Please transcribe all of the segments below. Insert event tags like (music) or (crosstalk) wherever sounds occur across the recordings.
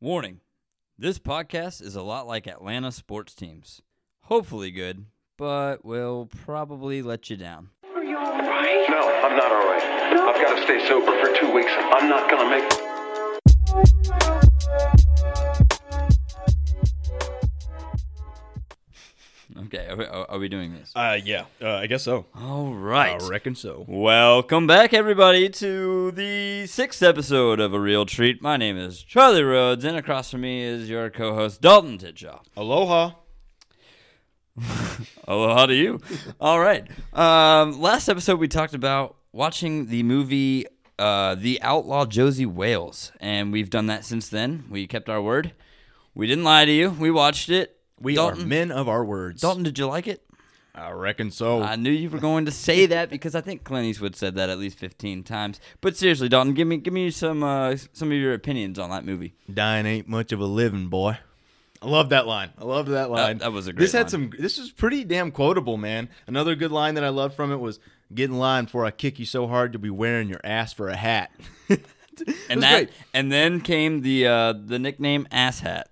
Warning this podcast is a lot like Atlanta sports teams. Hopefully good, but will probably let you down. Are you all right? No, I'm not all right. I've got to stay sober for two weeks. I'm not gonna make. Okay, are we, are we doing this? Uh, yeah, uh, I guess so. All right. I reckon so. Welcome back, everybody, to the sixth episode of A Real Treat. My name is Charlie Rhodes, and across from me is your co host, Dalton Titshaw. Aloha. (laughs) Aloha to you. All right. Um, last episode, we talked about watching the movie uh, The Outlaw Josie Wales, and we've done that since then. We kept our word. We didn't lie to you. We watched it. We Dalton, are men of our words. Dalton, did you like it? I reckon so. I knew you were going to say that because I think Clint Eastwood said that at least fifteen times. But seriously, Dalton, give me give me some uh, some of your opinions on that movie. Dying ain't much of a living, boy. I love that line. I loved that line. that was a great. This had line. some. This was pretty damn quotable, man. Another good line that I loved from it was "Get in line before I kick you so hard you'll be wearing your ass for a hat." (laughs) And that great. and then came the uh, the nickname Ass Hat.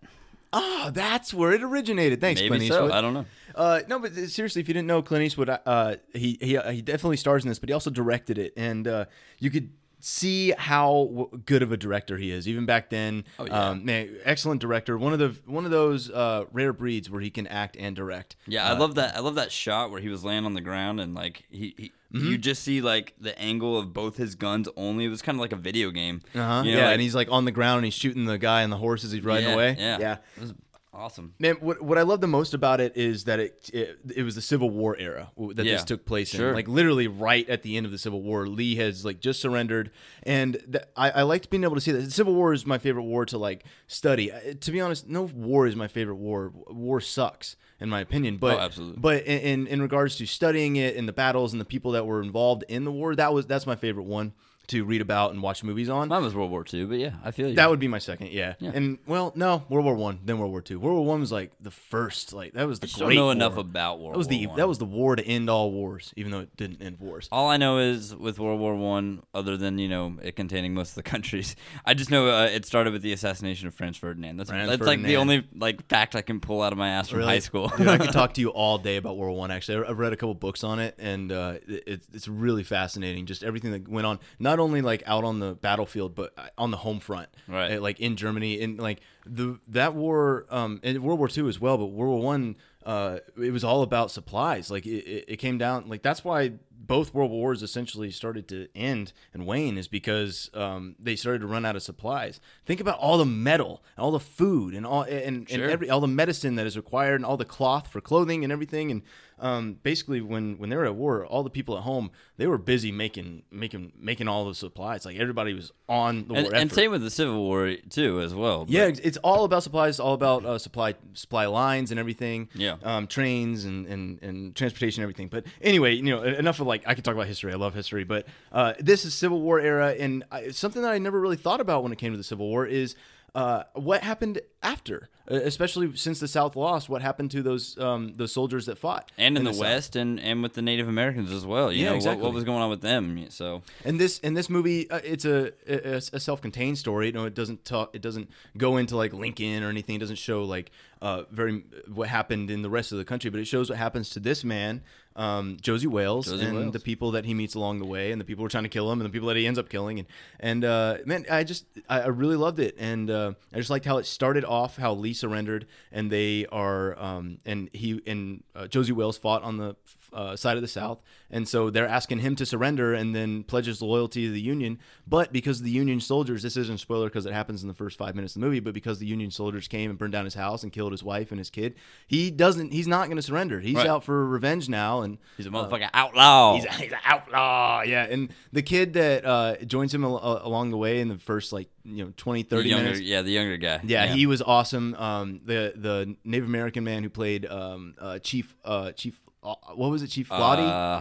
Oh, that's where it originated. Thanks, Maybe Clint so. Eastwood. I don't know. Uh, no, but seriously, if you didn't know Clint Eastwood, uh, he he he definitely stars in this, but he also directed it, and uh, you could see how w- good of a director he is. Even back then, Oh, yeah. um, man, excellent director. One of the one of those uh, rare breeds where he can act and direct. Yeah, I love that. I love that shot where he was laying on the ground and like he, he Mm-hmm. you just see like the angle of both his guns only. It was kind of like a video game. Uh-huh. You know, yeah, like- and he's like on the ground and he's shooting the guy and the horse as he's riding yeah, away. Yeah, yeah. it was awesome. Man, what what I love the most about it is that it it, it was the Civil War era that Yeah, this took place sure. in. Like literally right at the end of the Civil War, Lee has like just surrendered, and th- I, I liked being able to see that. The Civil War is my favorite war to like study. Uh, To be honest, no war is my favorite war. War sucks in my opinion. But Oh, absolutely. But in, in in regards to studying it and the battles and the people that were involved in the war, that was that's my favorite one to read about and watch movies on. Mine was World War II, but yeah, I feel you. That would be my second, yeah. And well, no, World War One, then World War Two. World War One was like the first, like that was the I don't know war. enough about World That was War the One. that was the war to end all wars, even though it didn't end wars. All I know is with World War One, other than you know it containing most of the (laughs) countries, I just know uh, it started with the assassination of Franz Ferdinand. That's Franz that's like the only like fact I can pull out of my ass from high school. Dude, I could (laughs) talk to you all day about World War One. Actually, I've read a couple books on it, and uh, it, it's- it's really fascinating. Just everything that went on, not only like out on the battlefield, but uh, on the home front, Right. Uh, Like in Germany, and like the that war, um, and World War Two as well. But World War One, uh, it was all about supplies. Like it, it, it came down. Like that's why both world wars essentially started to end and wane is because um, they started to run out of supplies. Think about all the metal, and all the food, and all and, Sure. and every all the medicine that is required, and all the cloth for clothing and everything. And um, basically, when when they were at war, all the people at home they were busy making making making all the supplies. Like everybody was on the and, war and effort. same with the Civil War too, as well. but- Yeah, it's- it's all about supplies. All about uh, supply supply lines and everything. Yeah. um, trains and, and and transportation and everything. But anyway, you know, enough of like I could talk about history. I love history, but uh, this is Civil War era, and I, something that I never really thought about when it came to the Civil War is. Uh, what happened after, uh, especially since the South lost? What happened to those um, those soldiers that fought? and in, the, South? West, and, and with the Native Americans as well. You Yeah, know what- exactly. what, was going on with them. So And this in this movie, uh, it's a, a, a self-contained story. You know, it doesn't talk. It doesn't go into like Lincoln or anything. It doesn't show like uh, very what happened in the rest of the country, but it shows what happens to this man, um, Josie Wales, Josie and Wales. the people that he meets along the way, and the people who are trying to kill him, and the people that he ends up killing. And and uh, man, I just I, I really loved it, and uh, I just liked how it started off, how Lee surrendered, and they are um, and he and uh, Josie Wales fought on the uh, side of the South, and so they're asking him to surrender and then pledges loyalty to the Union. But because the Union soldiers, this isn't a spoiler because it happens in the first five minutes of the movie, but because the Union soldiers came and burned down his house and killed his wife and his kid, he doesn't. He's not going to surrender. He's Right. out for revenge now, and he's a motherfucking outlaw. He's, a, he's an outlaw, yeah. And the kid that uh, joins him al- uh, along the way in the first like you know 20, The 30 younger, minutes. yeah, the younger guy. Yeah, he was awesome. Um, the the Native American man who played um, uh, Chief uh, Chief uh, what was it, Chief Wadi? Uh?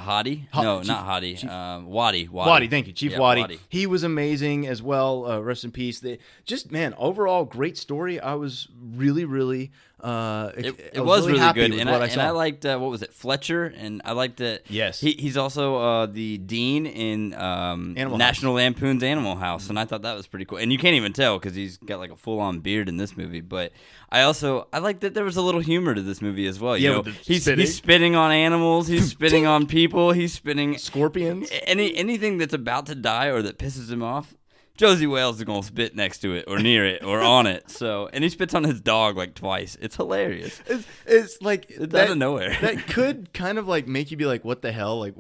Ho- no, Chief- not Hottie. Chief- Um, Wadi. Wadi. Wadi, thank you, Chief Yeah, Wadi. He was amazing as well. Uh, rest in peace. They, just man, overall great story. I was really, really. Uh, It, I it was, really happy good, with and what I, I, and. I liked uh, what was it, Fletcher, and I liked that. Yes. he, he's also uh, the dean in um, Animal National Lampoon's Animal House, and I thought that was pretty cool. And you can't even tell because he's got like a full on beard in this movie. But I also I like that there was a little humor to this movie as well. You Yeah, know, with the he's spitting. he's spitting on animals, he's (laughs) spitting on people, he's spitting Scorpions. any anything that's about to die or that pisses him off, Josie Wales is gonna spit next to it or near it or on it. So and he spits on his dog like twice. It's hilarious. It's, it's like It's that, out of nowhere. that could kind of like make you be like, "What the hell?" Like,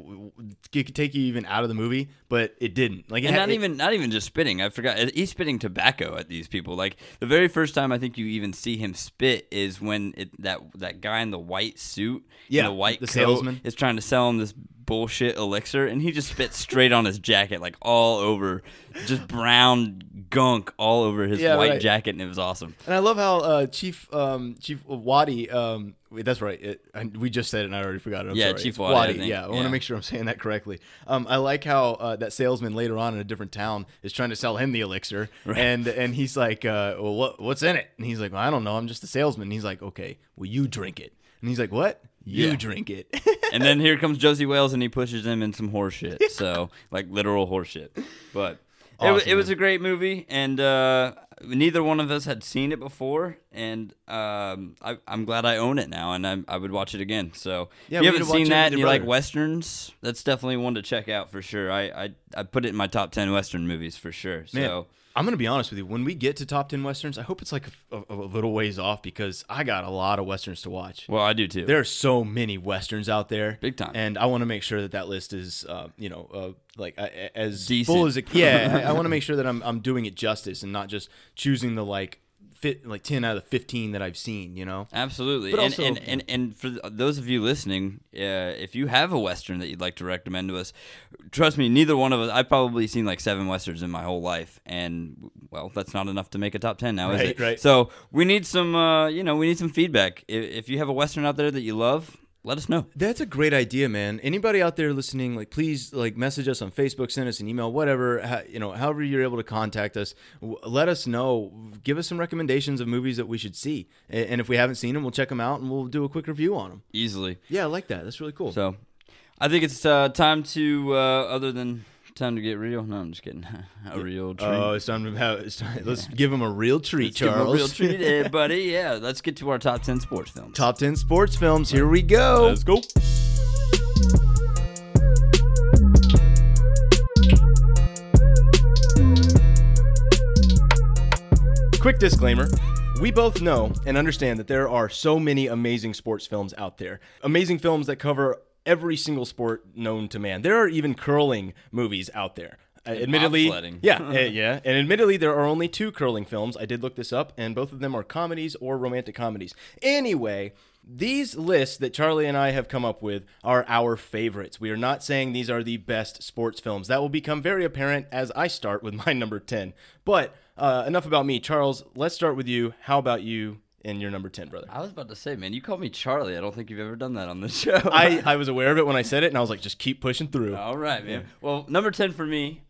it could take you even out of the movie, but it didn't. Like, it And had- not it- even not even just spitting. I forgot he's spitting tobacco at these people. Like the very first time I think you even see him spit is when it, that that guy in the white suit, Yeah, the white the coat, salesman. is trying to sell him this bullshit elixir, and he just spit straight on his jacket, like all over, just brown gunk all over his Yeah, white right. jacket, and it was awesome. And I love how uh, Chief um, Chief Wadi. Um, wait, that's right. It, I, we just said it, and I already forgot it. I'm Yeah, sorry. Chief Wadi, I. Yeah, I want to make sure I'm saying that correctly. Um, I like how uh, that salesman later on in a different town is trying to sell him the elixir, and and he's like, uh, "Well, what what's in it?" And he's like, well, "I don't know. I'm just a salesman." And he's like, "Okay, well, you drink it." And he's like, "What? You Yeah. drink it?" (laughs) And then here comes Josie Wales, and he pushes him in some horse shit. So like literal horse shit. But it, wa- Awesome, it was a great movie, and uh, neither one of us had seen it before, and um, I, I'm glad I own it now, and I, I would watch it again. So Yeah, if we you haven't seen that and you like westerns, that's definitely one to check out for sure. I I, I put it in my top ten western movies for sure. Man, I'm gonna be honest with you. When we get to top ten westerns, I hope it's like a, a, a little ways off because I got a lot of westerns to watch. well, I do too. There are so many westerns out there, Big time. and I want to make sure that that list is, uh, you know, uh, like uh, as Decent. full as it. Can be. Yeah, (laughs) I, I want to make sure that I'm I'm doing it justice and not just choosing the like fit like ten out of the fifteen that I've seen. You know, Absolutely, But and, also- and, and and for those of you listening, uh, if you have a western that you'd like to recommend to us, trust me, neither one of us. I've probably seen like seven westerns in my whole life, and well, that's not enough to make a top ten now, is Right, it? right. So we need some, uh, you know, we need some feedback. If, if you have a western out there that you love, let us know. That's a great idea, man. Anybody out there listening, like, please, like, message us on Facebook, send us an email, whatever, ha- you know, however you're able to contact us. W- let us know. Give us some recommendations of movies that we should see, A- and if we haven't seen them, we'll check them out and we'll do a quick review on them. Easily. Yeah, I like that. That's really cool. So, I think it's uh, time to, uh, other than time to get real. No, I'm just kidding. (laughs) a real oh, treat. Oh, it's time to have. It's time, (laughs) let's give them a real treat, Let's give 'em Charles. a real treat, (laughs) buddy. Yeah, let's get to our top ten sports films. Top ten sports films. Here we go. Let's go. Quick disclaimer. We both know and understand that there are so many amazing sports films out there. Amazing films that cover every single sport known to man. There are even curling movies out there. Uh, admittedly, yeah, uh, (laughs) yeah, and admittedly, there are only two curling films. I did look this up, and both of them are comedies or romantic comedies. Anyway, these lists that Charlie and I have come up with are our favorites. We are not saying these are the best sports films. That will become very apparent as I start with (laughs) my number 10. But uh, enough about me. Charles, let's start with you. How about you and your number 10, brother? I was about to say, man, you called me Charlie. I don't think you've ever done that on this (laughs) show. I, I was aware of it when I said it, and I was like, just keep pushing through. All right, man. Well, number 10 for me.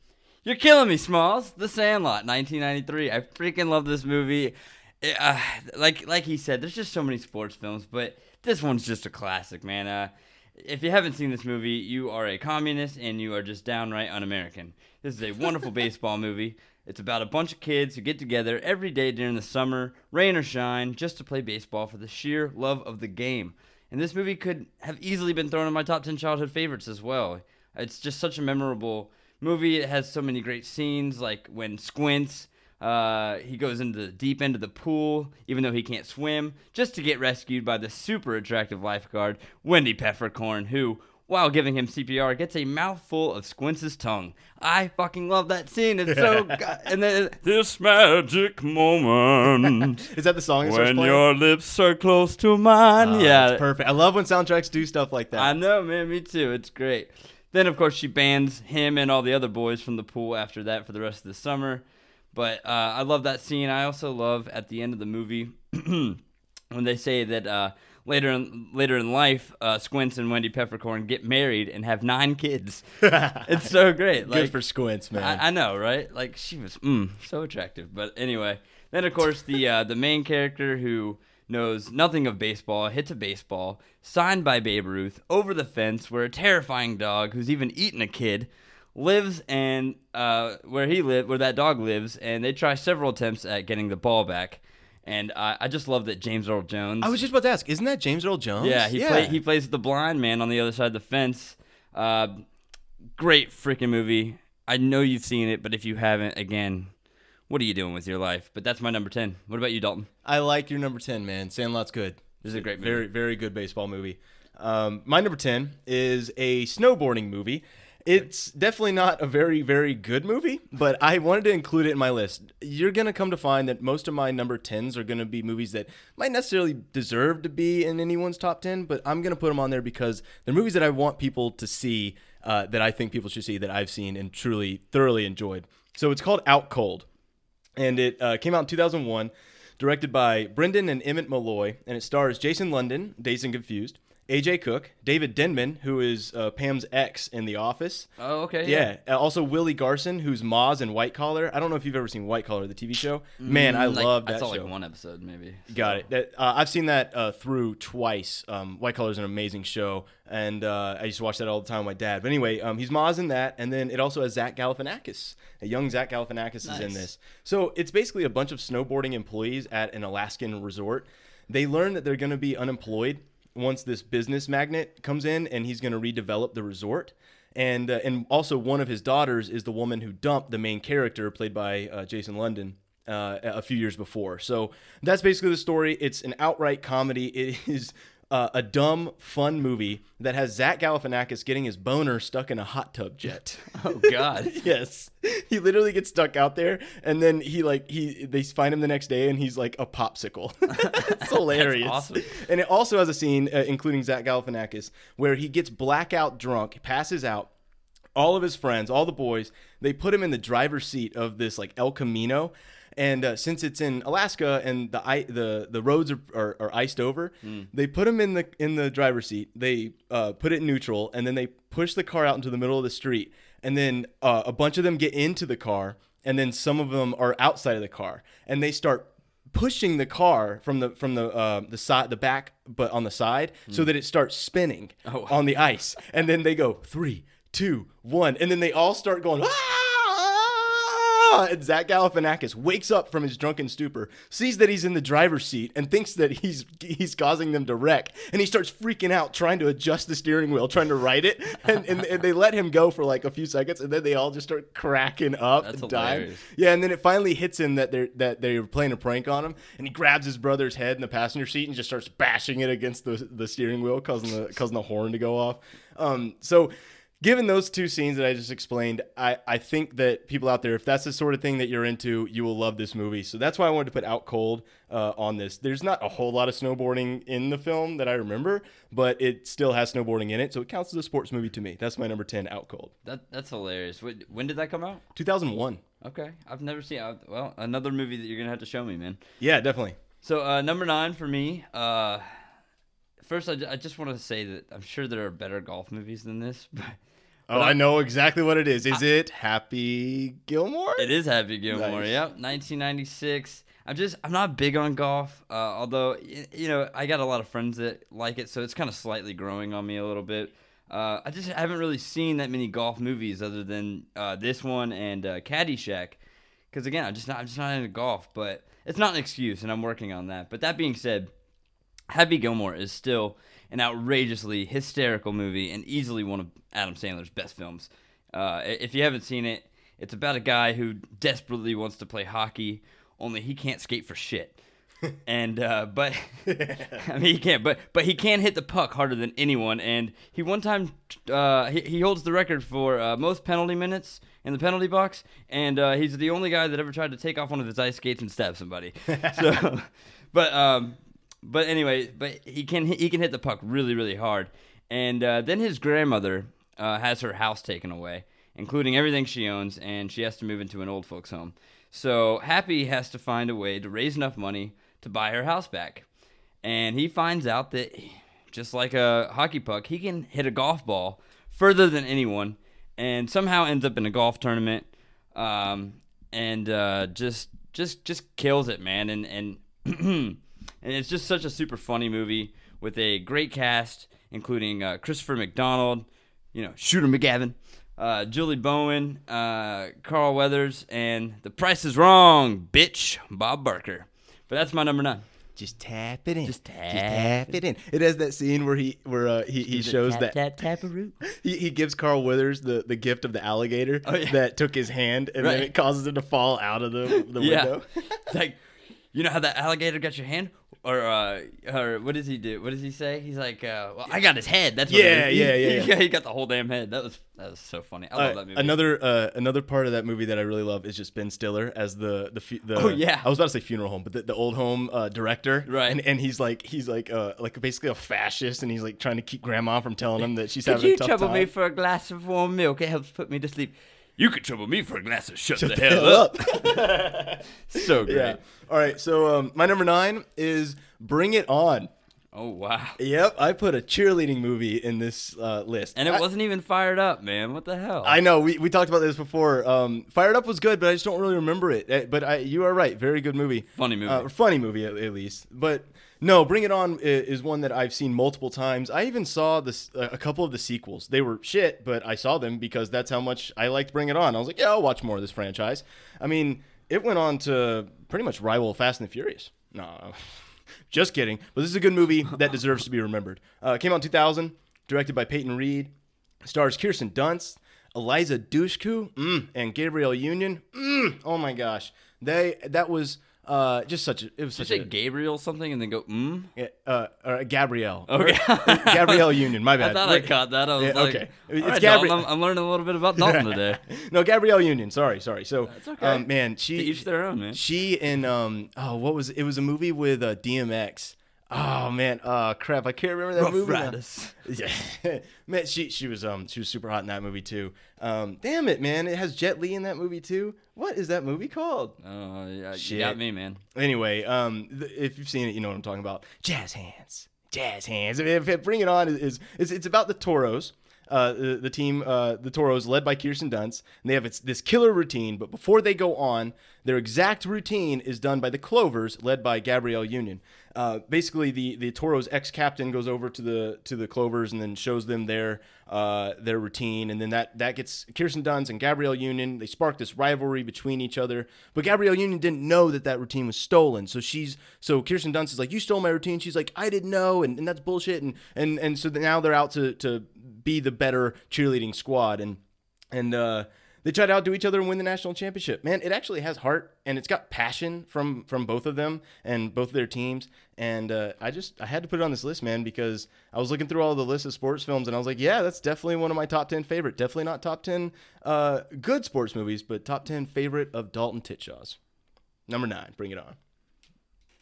You're killing me, Smalls. The Sandlot, 1993. I freaking love this movie. It, uh, like like he said, there's just so many sports films, but this one's just a classic, man. Uh, if you haven't seen this movie, you are a communist and you are just downright un-American. This is a wonderful (laughs) baseball movie. It's about a bunch of kids who get together every day during the summer, rain or shine, just to play baseball for the sheer love of the game. And this movie could have easily been thrown in my top 10 childhood favorites as well. It's just such a memorable movie. It has so many great scenes, like when Squints, uh, he goes into the deep end of the pool, even though he can't swim, just to get rescued by the super attractive lifeguard, Wendy Peppercorn, who, while giving him CPR, gets a mouthful of Squints' tongue. I fucking love that scene. It's so go- and then this magic moment (laughs) Is that the song that starts when playing? your lips are close to mine. Oh, yeah, that's perfect. I love when soundtracks do stuff like that. I know, man. Me too. It's great. Then, of course, she bans him and all the other boys from the pool after that for the rest of the summer. But uh, I love that scene. I also love at the end of the movie (clears throat) when they say that uh, later in later in life, uh, Squints and Wendy Peppercorn get married and have nine kids. (laughs) it's so great. Good for Squints, man. I, I know, right? Like she was mm, so attractive. But anyway, then of course the uh, the main character who knows nothing of baseball hits a baseball signed by Babe Ruth over the fence where a terrifying dog who's even eaten a kid lives and uh, where he live where that dog lives and they try several attempts at getting the ball back. And I, I just love that James Earl Jones. I was just about to ask, isn't that James Earl Jones? Yeah, he play, he plays the blind man on the other side of the fence. Uh, great freaking movie. I know you've seen it, but if you haven't, again, what are you doing with your life? But that's my number ten. What about you, Dalton? I like your number 10, man. Sandlot's good. This is a great movie. Very, very good baseball movie. Um, my number 10 is a snowboarding movie. It's definitely not a very, very good movie, but I wanted to include it in my list. You're going to come to find that most of my number 10s are going to be movies that might necessarily deserve to be in anyone's top 10, but I'm going to put them on there because they're movies that I want people to see, uh, that I think people should see, that I've seen and truly, thoroughly enjoyed. So it's called Out Cold and it uh, came out in 2001, directed by Brendan and Emmett Malloy, and it stars Jason London, Dazed and Confused, AJ Cook, David Denman, who is uh, Pam's ex in The Office. Oh, okay. Yeah. Uh, also Willie Garson, who's Moz in White Collar. I don't know if you've ever seen White Collar, the TV show. Man, I Mm, Like, love that I saw show. like one episode, maybe. Got it. That, uh, I've seen that uh, through twice. Um, White Collar is an amazing show, and uh, I used to watch that all the time with my dad. But anyway, um, he's Maz in that, and then it also has Zach Galifianakis. A young Zach Galifianakis is in this. So it's basically a bunch of snowboarding employees at an Alaskan resort. They learn that they're going to be unemployed once this business magnate comes in, and he's going to redevelop the resort. And uh, and also one of his daughters is the woman who dumped the main character, played by uh, Jason London uh, a few years before. So that's basically the story. It's an outright comedy. It is uh, a dumb, fun movie that has Zach Galifianakis getting his boner stuck in a hot tub jet. (laughs) Oh God. (laughs) yes, he literally gets stuck out there, and then he like he they find him the next day, and he's like a popsicle. (laughs) it's hilarious. awesome. And it also has a scene, uh, including Zach Galifianakis, where he gets blackout drunk, passes out all of his friends, all the boys, they put him in the driver's seat of this like El Camino. And uh, since it's in Alaska and the i- the the roads are, are, are iced over, they put him in the in the driver's seat. They uh, put it in neutral, and then they push the car out into the middle of the street. And then uh, a bunch of them get into the car, and then some of them are outside of the car, and they start pushing the car from the from the uh, the side the back but on the side so that it starts spinning Oh. on the ice and then they go three two one and then they all start going "Ah!" And Zach Galifianakis wakes up from his drunken stupor sees that he's in the driver's seat and thinks that he's he's causing them to wreck and he starts freaking out trying to adjust the steering wheel trying to right it and, and, and they let him go for like a few seconds and then they all just start cracking up That's and dying hilarious. yeah, and then it finally hits him that they're that they were playing a prank on him, and he grabs his brother's head in the passenger seat and just starts bashing it against the the steering wheel, causing the causing the horn to go off. Um, so. Given those two scenes that I just explained, I, I think that people out there, if that's the sort of thing that you're into, you will love this movie. So that's why I wanted to put Out Cold uh, on this. There's not a whole lot of snowboarding in the film that I remember, but it still has snowboarding in it, so it counts as a sports movie to me. That's my number 10, Out Cold. That that's hilarious. When, when did that come out? 2001. Okay, I've never seen. uh, Well, another movie that you're gonna have to show me, man. Yeah, definitely. So uh, number nine for me. Uh, first, I, I just want to say that I'm sure there are better golf movies than this, (laughs) but Oh, I know exactly what it is. Is it Happy Gilmore? it is Happy Gilmore. Nice. Yep, 1996. I'm just I'm not big on golf, uh, although you know I got a lot of friends that like it, so it's kind of slightly growing on me a little bit. Uh, I just haven't really seen that many golf movies other than uh, this one and uh, Caddyshack, because again I'm just not I'm just not into golf, but it's not an excuse, and I'm working on that. But that being said, Happy Gilmore is still an outrageously hysterical movie and easily one of Adam Sandler's best films. Uh, if you haven't seen it, it's about a guy who desperately wants to play hockey, only he can't skate for shit. (laughs) and uh, but (laughs) (laughs) I mean he can't, but but he can hit the puck harder than anyone. And he one time uh, he, he holds the record for uh, most penalty minutes in the penalty box, and uh, he's the only guy that ever tried to take off one of his ice skates and stab somebody. so, but um, but anyway, but he can he can hit the puck really really hard. And uh, then his grandmother uh, has her house taken away, including everything she owns, and she has to move into an old folks home. So Happy has to find a way to raise enough money to buy her house back. and he finds out that just like a hockey puck, he can hit a golf ball further than anyone, and somehow ends up in a golf tournament, um, and uh, just just just kills it, man. And and (clears throat) and it's just such a super funny movie with a great cast, including uh, Christopher McDonald, you know, Shooter McGavin, uh, Julie Bowen, uh, Carl Weathers, and The Price is Wrong, bitch, Bob Barker. But that's my number nine. Just tap it in. Just tap tap it in. It has that scene where he where uh, he, he shows tap, that tap taparoo. (laughs) he, he gives Carl Weathers the, the gift of the alligator Oh, yeah. that took his hand and then it causes him to fall out of the, the Yeah, window. (laughs) it's like you know how that alligator got your hand, or uh, or what does he do? What does he say? He's like, uh, well, I got his head. That's what Yeah. He- yeah, yeah, He, (laughs) yeah. got, he got the whole damn head. That was that was so funny. I love Uh, that movie. another uh, another part of that movie that I really love is just Ben Stiller as the the, fu- the Oh, yeah. I was about to say funeral home, but the, the old home uh, director, Right. And, and he's like he's like uh, like basically a fascist, and he's like trying to keep grandma from telling him that she's Could having you a tough trouble me for a glass of warm milk? It helps put me to sleep. You could trouble me for a glass of shut, Shut the, the hell, hell up. up. (laughs) (laughs) so great. yeah. All right. So um, my number nine is Bring It On. Oh wow. Yep, I put a cheerleading movie in this uh, list, And it I- wasn't even fired up, man. What the hell? I know we, we talked about this before. Um, Fired Up was good, but I just don't really remember it. Eh, But I, you are right, very good movie. Funny movie. Uh, funny movie at, at least. But no, Bring It On is one that I've seen multiple times. I even saw this a couple of the sequels. They were shit, but I saw them because that's how much I liked Bring It On. I was like, yeah, I'll watch more of this franchise. I mean, it went on to pretty much rival Fast and the Furious. No, (laughs) just kidding. But this is a good movie that deserves to be remembered. Uh, came out in 2000, directed by Peyton Reed, stars Kirsten Dunst, Eliza Dushku, mm, and Gabriel Union. Mm, oh my gosh, they that was uh, just such a it was Did you such say a Gabriel something and then go mm? yeah, uh, uh, Gabrielle. Okay. (laughs) Gabrielle Union. My (laughs) bad. I thought I caught that. I was Yeah, like, okay. It's right, Gabri- Dalton, I'm, I'm learning a little bit about Dalton (laughs) today. no, Gabrielle Union. Sorry, sorry. So, That's okay. um, man, she To each their own, man. She and um, oh, what was it? it was a movie with uh, DMX. Oh man, uh, crap, I can't remember that Rough movie. now. Riders. (laughs) Yeah, (laughs) man, she she was um she was super hot in that movie too. Um, damn it, man, it has Jet Li in that movie too. What is that movie called? Oh, yeah, you Shit. got me, man. Anyway, um, th- if you've seen it, you know what I'm talking about. Jazz hands, jazz hands. If, if Bring It On is, is it's, it's about the Toros. Uh, the, the team, uh, the Toros, led by Kirsten Dunst, and they have its, this killer routine. But before they go on, their exact routine is done by the Clovers, led by Gabrielle Union. Uh, basically, the the Toros ex captain goes over to the to the Clovers and then shows them their uh, their routine, and then that that gets Kirsten Dunst and Gabrielle Union. They spark this rivalry between each other. But Gabrielle Union didn't know that that routine was stolen, so she's so Kirsten Dunst is like, "You stole my routine." She's like, "I didn't know," and, and that's bullshit. And and and so now they're out to to be the better cheerleading squad, and and uh, they try to outdo each other and win the national championship. Man, it actually has heart and it's got passion from from both of them and both of their teams. And uh, I just I had to put it on this list, man, because I was looking through all the list of sports films and I was like, yeah, that's definitely one of my top ten favorite. Definitely not top ten uh, good sports movies, but top ten favorite of Dalton Titchaw's. Number nine, bring it on.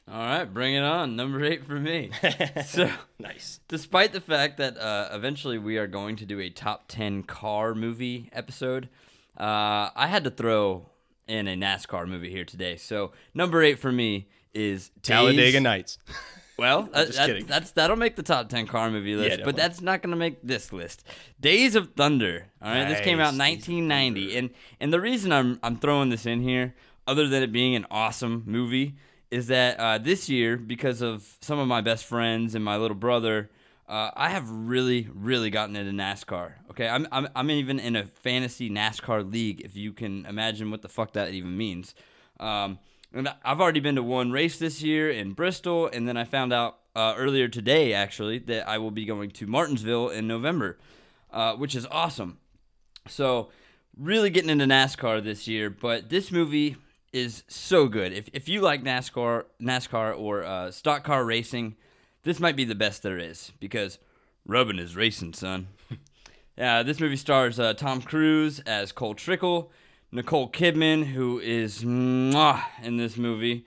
All right, bring it on. Number eight for me. (laughs) so, Nice. despite the fact that uh, eventually we are going to do a top 10 car movie episode, uh, I had to throw in a NASCAR movie here today. So, number eight for me is Talladega Days- Nights. (laughs) Well, uh, just that- kidding. that's that'll make the top ten car movie list, definitely. but that's not gonna make this list. Days of Thunder. All right, this came out in Nice, Days of 1990, and and the reason I'm I'm throwing this in here, other than it being an awesome movie, is that uh, this year because of some of my best friends and my little brother. Uh, I have really, really gotten into NASCAR. Okay, I'm, I'm, I'm even in a fantasy NASCAR league. If you can imagine what the fuck that even means. Um, and I've already been to one race this year in Bristol, and then I found out uh, earlier today, actually, that I will be going to Martinsville in November, uh, which is awesome. So, really getting into NASCAR this year, but this movie is so good. If, if you like NASCAR, NASCAR or uh, stock car racing, this might be the best there is because rubbing is racing, son. (laughs) Yeah, this movie stars uh, Tom Cruise as Cole Trickle, Nicole Kidman, who is mwah, in this movie.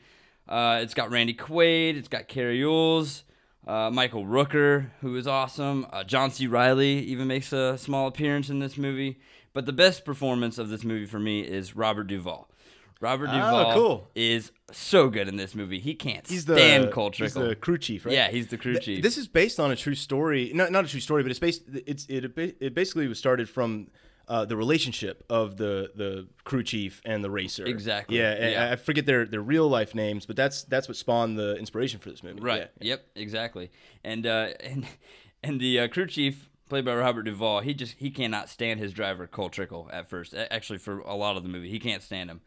Uh, it's got Randy Quaid, it's got Cary Elwes, uh, Michael Rooker, who is awesome. Uh, John C. Reilly even makes a small appearance in this movie. But the best performance of this movie for me is Robert Duvall. Robert Oh, Duvall cool. is so good in this movie. He can't He's the stand Cole he's the crew chief, right? Yeah, he's the crew chief. This is based on a true story. Not not a true story, but it's based. It's it it basically was started from. Uh, the relationship of the the crew chief and the racer. Exactly, Yeah, yeah. I forget their their real life names, but that's that's what spawned the inspiration for this movie. Right. Yeah. Yep. Exactly. And uh, (laughs) and and the uh, crew chief, played by Robert Duvall, he just he cannot stand his driver Cole Trickle at first. Actually, for a lot of the movie, he can't stand him.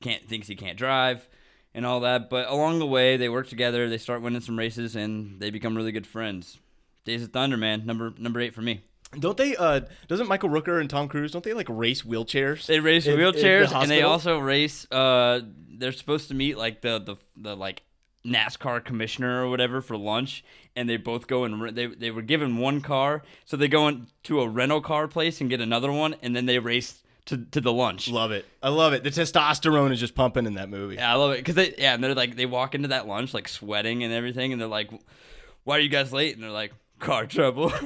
Can't thinks he can't drive, and all that. But along the way, they work together. They start winning some races, and they become really good friends. Days of Thunder, man, number number eight for me. Don't they? Uh, doesn't Michael Rooker and Tom Cruise? Don't they like race wheelchairs? They race in- in the wheelchairs, and they also race. Uh, they're supposed to meet like the the the like NASCAR commissioner or whatever for lunch, and they both go and re- they they were given one car, so they go into a rental car place and get another one, and then they race to to the lunch. love it. I love it. The testosterone is just pumping in that movie. Yeah, I love it because they yeah, and they're like they walk into that lunch like sweating and everything, and they're like, "Why are you guys late?" And they're like, "Car trouble." (laughs) (laughs)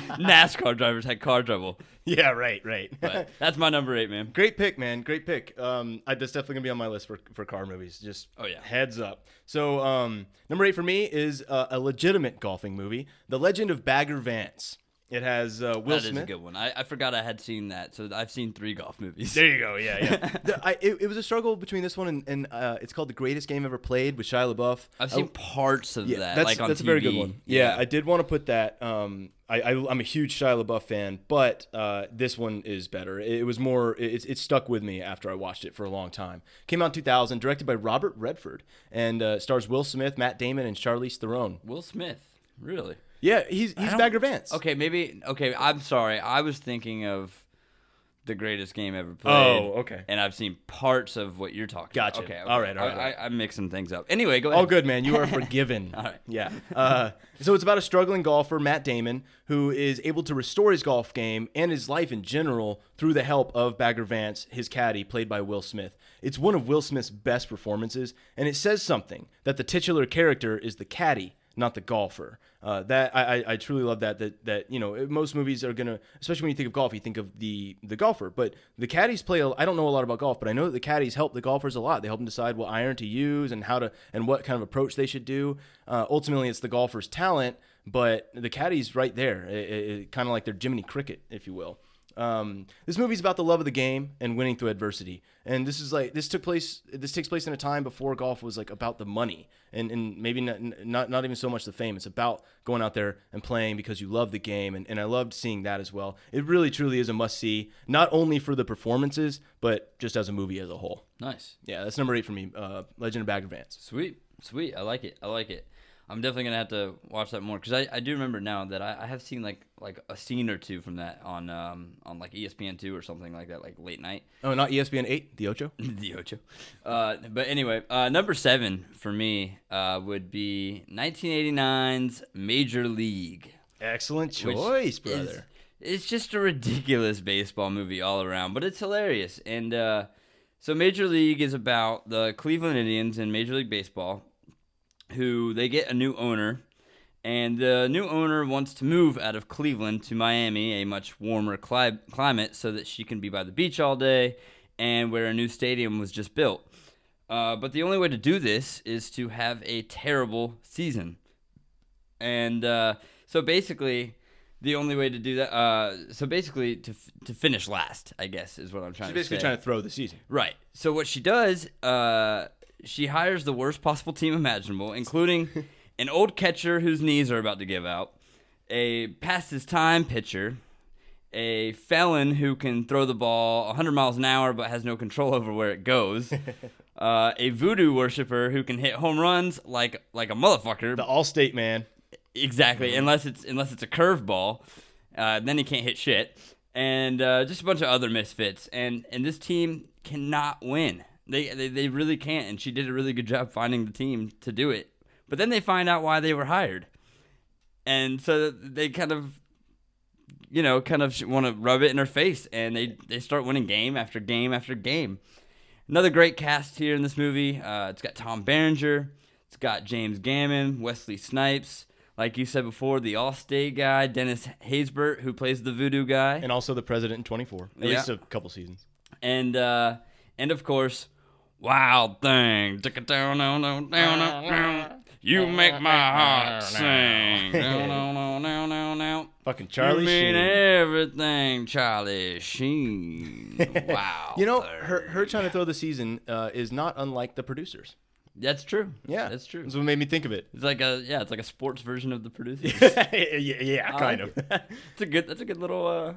NASCAR drivers had car trouble, Yeah, right, right. but (laughs) that's my number eight, man. Great pick, man. Great pick. Um, I, that's definitely gonna be on my list for, for car movies. Just Oh, yeah. heads up. So um, number eight for me is uh, a legitimate golfing movie, The Legend of Bagger Vance. It has uh, Will That is Smith. a good one. I, I forgot I had seen that, so I've seen three golf movies. There you go. Yeah, yeah. (laughs) The- I, it, it was a struggle between this one and, and uh, it's called The Greatest Game Ever Played with Shia LaBeouf. I've seen I- parts of yeah, that, that's, like on that's a very good one. Yeah, I did want to put that. Um, I, I I'm a huge Shia LaBeouf fan, but uh, this one is better. It, was more. It, it stuck with me after I watched it for a long time. Came out in 2000, directed by Robert Redford, and uh, stars Will Smith, Matt Damon, and Charlize Theron. Will Smith, really? Yeah, he's he's Bagger Vance. Okay, maybe. Okay, I'm sorry. I was thinking of the greatest game ever played. Oh, okay. And I've seen parts of what you're talking. Gotcha. about. Okay, okay. All right, all right, I, right. I, I'm mixing things up. Anyway, go ahead. All good, man. You are (laughs) forgiven. All right. Yeah. Uh, so it's about a struggling golfer, Matt Damon, who is able to restore his golf game and his life in general through the help of Bagger Vance, his caddy, played by Will Smith. It's one of Will Smith's best performances, and it says something that the titular character is the caddy, not the golfer. Uh, that I, I, truly love that. That that you know most movies are gonna, especially when you think of golf, you think of the the golfer. But the caddies play. I don't know a lot about golf, but I know that the caddies help the golfers a lot. They help them decide what iron to use and how to and what kind of approach they should do. Uh, ultimately, it's the golfer's talent, but the caddies right there, kind of like their Jiminy Cricket, if you will. Um, this movie's about the love of the game and winning through adversity. And this is like this took place. This takes place in a time before golf was like about the money and, and maybe not, not not even so much the fame. It's about going out there and playing because you love the game. And, and I loved seeing that as well. It really truly is a must see, not only for the performances, but just as a movie as a whole. Nice. Yeah, that's number eight for me. Uh, Legend of Bagger Vance. Sweet, sweet. I like it. I like it. I'm definitely gonna have to watch that more because I, I do remember now that I, I have seen like like a scene or two from that on um on like ESPN two or something like that like late night. Oh, not ESPN eight, the Ocho. (laughs) the Ocho. Uh, but anyway, uh, number seven for me uh, would be 1989's Major League. Excellent choice, is- brother. it's just a ridiculous baseball movie all around, but it's hilarious. And uh, so Major League is about the Cleveland Indians in Major League Baseball, who they get a new owner. And the new owner wants to move out of Cleveland to Miami, a much warmer cli- climate, so that she can be by the beach all day and where a new stadium was just built. Uh, but the only way to do this is to have a terrible season. And uh, so basically, the only way to do that, uh, so basically to f- to finish last, I guess, is what I'm trying She's to basically say. trying to throw the season. Right. So what she does, uh, she hires the worst possible team imaginable, including (laughs) an old catcher whose knees are about to give out, a past his time pitcher, a felon who can throw the ball 100 miles an hour but has no control over where it goes, (laughs) uh, a voodoo worshiper who can hit home runs like like a motherfucker. The All-State man. Exactly, unless it's unless it's a curveball, uh, then he can't hit shit, and uh, just a bunch of other misfits. And and this team cannot win. They, they they really can't. And she did a really good job finding the team to do it. But then they find out why they were hired, and so they kind of, you know, kind of want to rub it in her face, and they they start winning game after game after game. Another great cast here in this movie. Uh, it's got Tom Berenger. It's got James Gammon, Wesley Snipes. Like you said before, the All-State guy, Dennis Haysbert, who plays the voodoo guy. and also the president in 24 at Yeah. least a couple seasons And, uh, and of course, Wild thing. You make my heart sing. Down, down, down, down, down. Fucking You mean Sheen. everything, Charlie Sheen. (laughs) Wow. You know, her her trying to throw the season uh, is not unlike the producers. That's true. Yeah, That's true. That's what made me think of it. It's like a yeah, it's like a sports version of the producers. (laughs) yeah, yeah, I kind like of. (laughs) It's a good. That's a good little uh,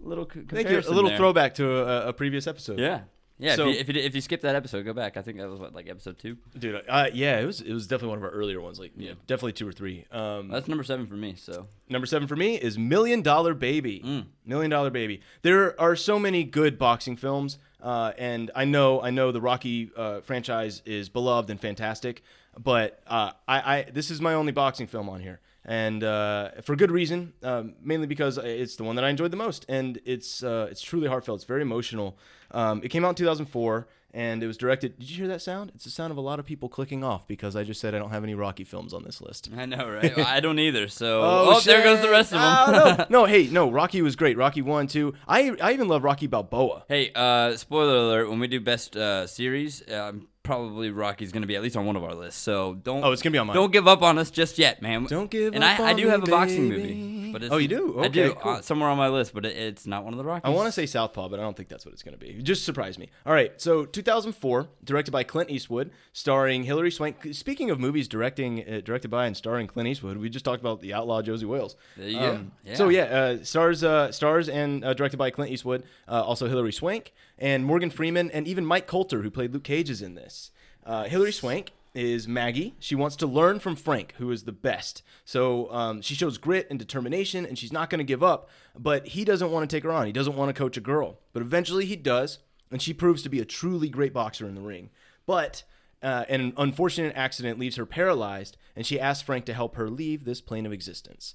little c- Thank you. A little there. throwback to a, a previous episode. Yeah, yeah. So- if, you, if you if you skip that episode, go back. I think that was what like episode two. dude. Uh, yeah, it was it was definitely one of our earlier ones. Like, yeah, definitely two or three. Um, That's number seven for me. So Number seven for me is Million Dollar Baby. Mm. Million Dollar Baby. There are so many good boxing films, uh, and I know I know the Rocky uh, franchise is beloved and fantastic, but uh, I, I this is my only boxing film on here, and uh, for good reason. Um, mainly because it's the one that I enjoyed the most, and it's uh, it's truly heartfelt. It's very emotional. Um, it came out in 2004. And it was directed. Did you hear that sound? It's the sound of a lot of people clicking off because I just said I don't have any Rocky films on this list. I know, right? I don't either. So (laughs) oh, there goes the rest of them. Oh, no. no, hey, no, Rocky was great. Rocky one, two. I I even love Rocky Balboa. Hey, uh, spoiler alert! When we do best uh, series, um, probably Rocky's going to be at least on one of our lists. So don't. Oh, it's gonna be on mine. Don't give up on us just yet, man. Don't give and up I, I on do have a boxing baby. movie, but it's, Oh, you do? I do cool. uh, somewhere on my list, but it, it's not one of the Rockies. I want to say Southpaw, but I don't think that's what it's going to be. Just surprise me. All right, so 2004, directed by Clint Eastwood, starring Hilary Swank. Speaking of movies directing, uh, directed by and starring Clint Eastwood, we just talked about the outlaw Josie Wales. There you go. Yeah. So yeah, uh, stars, uh, stars and uh, directed by Clint Eastwood. Uh, also Hilary Swank and Morgan Freeman, and even Mike Colter, who played Luke Cage, is in this. Uh, Hilary Swank is Maggie. She wants to learn from Frank, who is the best. So um, she shows grit and determination, and she's not going to give up. But he doesn't want to take her on. He doesn't want to coach a girl. But eventually he does, and she proves to be a truly great boxer in the ring. But uh, an unfortunate accident leaves her paralyzed, and she asks Frank to help her leave this plane of existence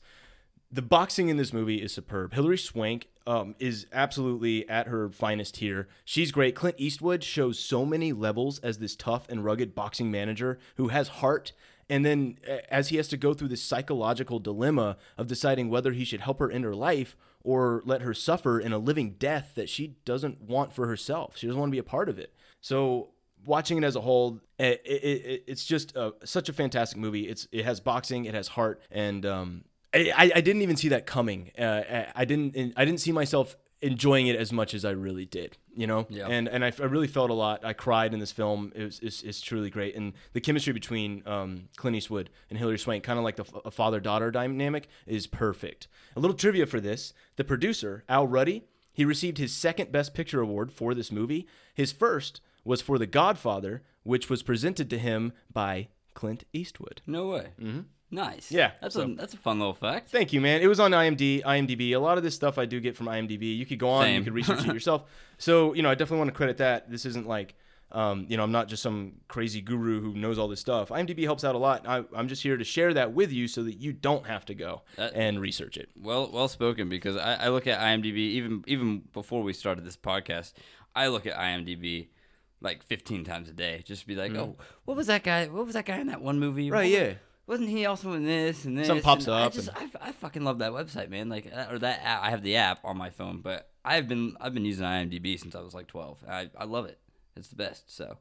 the boxing in this movie is superb. Hilary Swank um, is absolutely at her finest here. She's great. Clint Eastwood shows so many levels as this tough and rugged boxing manager who has heart. And then, as he has to go through this psychological dilemma of deciding whether he should help her end her life or let her suffer in a living death that she doesn't want for herself. She doesn't want to be a part of it. So, watching it as a whole, it, it, it, it's just a, such a fantastic movie. It's it has boxing, it has heart, and um, I, I didn't even see that coming. Uh, I didn't I didn't see myself enjoying it as much as I really did. You know, Yeah. and and I, I really felt a lot. I cried in this film. It was it's, it's truly great, and the chemistry between um, Clint Eastwood and Hilary Swank, kind of like the f- a father daughter dynamic, is perfect. A little trivia for this: the producer Al Ruddy, he received his second Best Picture award for this movie. His first was for The Godfather, which was presented to him by Clint Eastwood. No way. Mm-hmm. Nice. Yeah, That's so- a that's a fun little fact. Thank you, man. It was on IMD, IMDb. A lot of this stuff I do get from IMDb. You could go on, and you could research it (laughs) yourself. So, you know, I definitely want to credit that. This isn't like, um, you know, I'm not just some crazy guru who knows all this stuff. IMDb helps out a lot. I, I'm just here to share that with you so that you don't have to go That- and research it. Well, well spoken. Because I, I look at IMDb even even before we started this podcast. I look at IMDb like 15 times a day, just to be like, oh, what was that guy? What was that guy in that one movie? Mm. Right, What was- yeah. Wasn't he also in this and this? Something pops and I up just, and- I, I fucking love that website, man. Like, uh, or that app. I have the app on my phone, but I've been I've been using IMDb since I was like 12. I I love it. It's the best. So,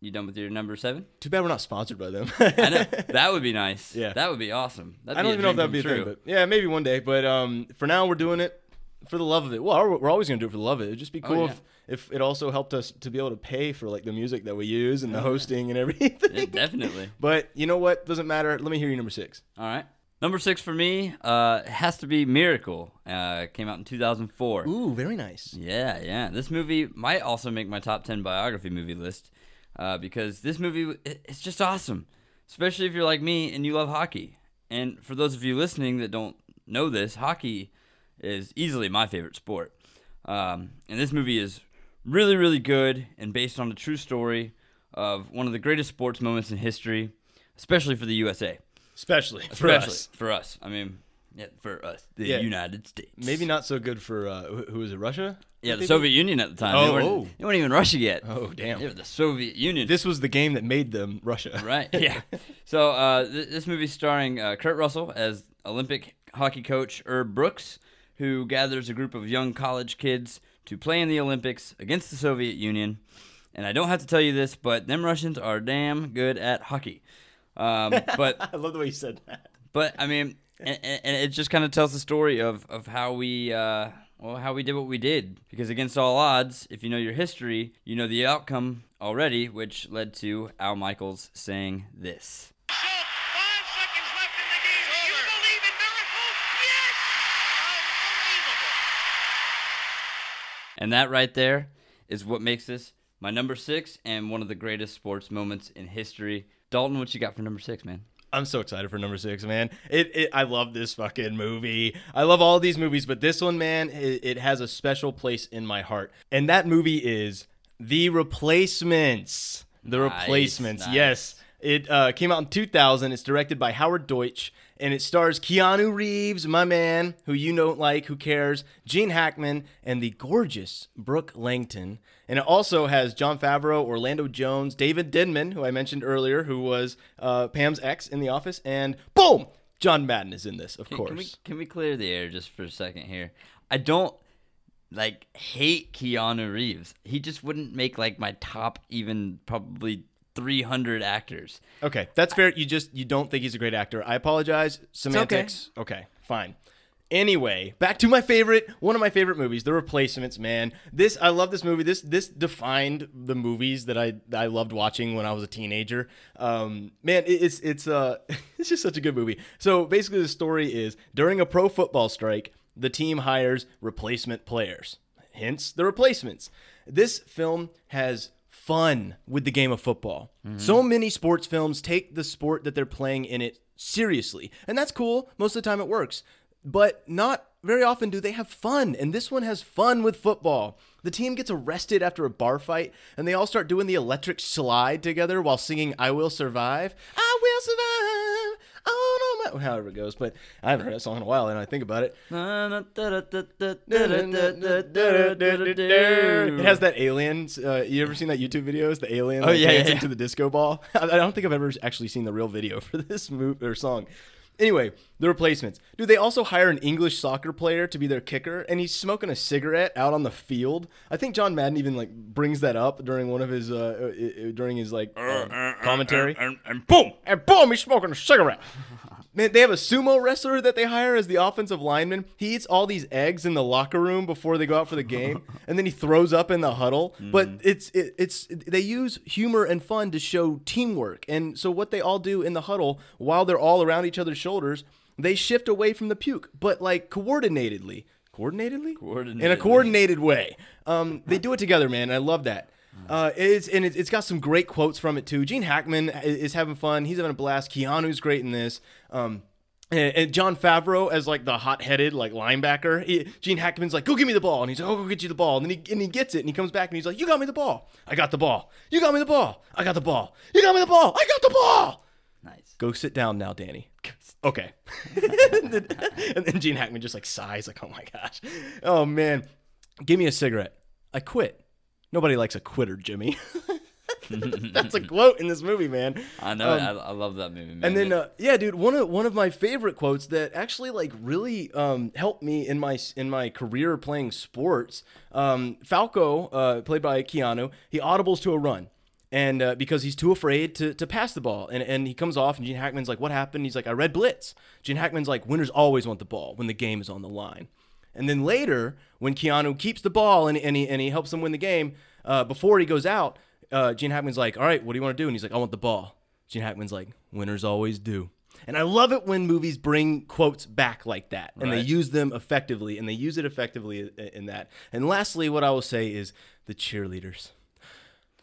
you done with your number seven? Too bad we're not sponsored by them. (laughs) I know that would be (laughs) nice. Yeah. that would be awesome. That'd I don't be even know if that'd be a thing, true. but yeah, maybe one day. But um, for now, we're doing it for the love of it. Well, we're always gonna do it for the love of it. It'd just be Oh, cool yeah. if if it also helped us to be able to pay for like the music that we use and the hosting and everything. Yeah, definitely. (laughs) But you know what? Doesn't matter. Let me hear you number six. All right. Number six for me uh, has to be Miracle. Uh, came out in 2004. Ooh, very nice. Yeah, yeah. This movie might also make my top 10 biography movie list uh, because this movie it- it's just awesome, especially if you're like me and you love hockey. And for those of you listening that don't know this, hockey is easily my favorite sport. Um, and this movie is really, really good and based on a true story of one of the greatest sports moments in history, especially for the USA. Especially for us. for us. I mean, yeah, for us, the Yeah. United States. Maybe not so good for uh, who, who was it? Russia? Yeah, the Soviet Union at the time. Oh, they, weren't, oh. they weren't even Russia yet. Oh, damn. They were the Soviet Union. This was the game that made them Russia. (laughs) right? Yeah. (laughs) so uh, th- this movie starring uh, Kurt Russell as Olympic hockey coach Herb Brooks, who gathers a group of young college kids to play in the Olympics against the Soviet Union. And I don't have to tell you this, but them Russians are damn good at hockey. Um, (laughs) but I love the way you said that. but I mean, and, and it just kind of tells the story of of how we. Uh, well, how we did what we did. Because against all odds, if you know your history, you know the outcome already, which led to Al Michaels saying this. So, five seconds left in the game. Do you believe in miracles? Yes! Unbelievable. And that right there is what makes this my number six and one of the greatest sports moments in history. Dalton, what you got for number six, man? I'm so excited for number six, man. It, it I love this fucking movie. I love all these movies, but this one, man, it, it has a special place in my heart. And that movie is The Replacements. The Nice, Replacements. nice. Yes. It uh, came out in 2000. It's directed by Howard Deutch, and it stars Keanu Reeves, my man, who you don't like, who cares, Gene Hackman, and the gorgeous Brooke Langton. And it also has Jon Favreau, Orlando Jones, David Denman, who I mentioned earlier, who was uh, Pam's ex in The Office, and boom, John Madden is in this, of Can, course. can we can we clear the air just for a second here? I don't like hate Keanu Reeves. He just wouldn't make like my top even probably 300 actors. Okay, that's fair. You just you don't think he's a great actor. I apologize. Semantics. okay. fine. Anyway, back to my favorite, one of my favorite movies, The Replacements. Man, this I love this movie. This this defined the movies that I I loved watching when I was a teenager. Um, man, it, it's it's uh (laughs) it's just such a good movie. So basically, the story is during a pro football strike, the team hires replacement players. Hence, the replacements. This film has fun with the game of football. So mm-hmm. many sports films take the sport that they're playing in it seriously, and that's cool. Most of the time, it works, but not very often do they have fun. And this one has fun with football. The team gets arrested after a bar fight, and they all start doing the electric slide together while singing "I Will Survive." I will survive. Oh no, my however it goes. But I haven't heard that song in a while, and I think about it. It has that aliens. Uh, you ever seen that YouTube videos? The alien Oh, like, yeah, yeah, dancing yeah. to the disco ball. (laughs) I I don't think I've ever actually seen the real video (laughs) for this move or song. Anyway, the replacements. Do they also hire an English soccer player to be their kicker, and he's smoking a cigarette out on the field? I think John Madden even like brings that up during one of his uh, uh, uh, during his like um, commentary. and, and boom. And boom, he's smoking a cigarette. (laughs) Man, they have a sumo wrestler that they hire as the offensive lineman. He eats all these eggs in the locker room before they go out for the game, (laughs) and then he throws up in the huddle. But it's it, it's they use humor and fun to show teamwork. And so what they all do in the huddle while they're all around each other's shoulders, they shift away from the puke, but like coordinatedly. Coordinatedly? In a coordinated way. Um, they do it together, man. I love that. Uh, it's and it's got some great quotes from it too. Gene Hackman is having fun. He's having a blast. Keanu's great in this. Um, and, and Jon Favreau as like the hot-headed like linebacker. He, Gene Hackman's like, "Go give me the ball," and he's like, "Oh, go get you the ball." And then he and he gets it, and he comes back and he's like, "You got me the ball. I got the ball. You got me the ball. I got the ball. You got me the ball. I got the ball." Nice. Go sit down now, Danny. (laughs) Okay. (laughs) and then Gene Hackman just like sighs, like, oh my gosh. Oh man. Give me a cigarette. I quit. Nobody likes a quitter, Jimmy. (laughs) (laughs) That's a (laughs) quote in this movie, man. I know. Um, I, I love that movie, man. and then, uh, yeah, dude, one of one of my favorite quotes that actually like really um, helped me in my in my career playing sports. Um, Falco, uh, played by Keanu, he audibles to a run, and uh, because he's too afraid to, to pass the ball, and and he comes off, and Gene Hackman's like, "What happened?" He's like, "I read blitz." Gene Hackman's like, "Winners always want the ball when the game is on the line." And then later, when Keanu keeps the ball and, and he and he helps them win the game, uh, before he goes out, uh, Gene Hackman's like, "All right, what do you want to do?" And he's like, "I want the ball." Gene Hackman's like, "Winners always do." And I love it when movies bring quotes back like that, and they use them effectively, and they use it effectively in that. And lastly, what I will say is the cheerleaders.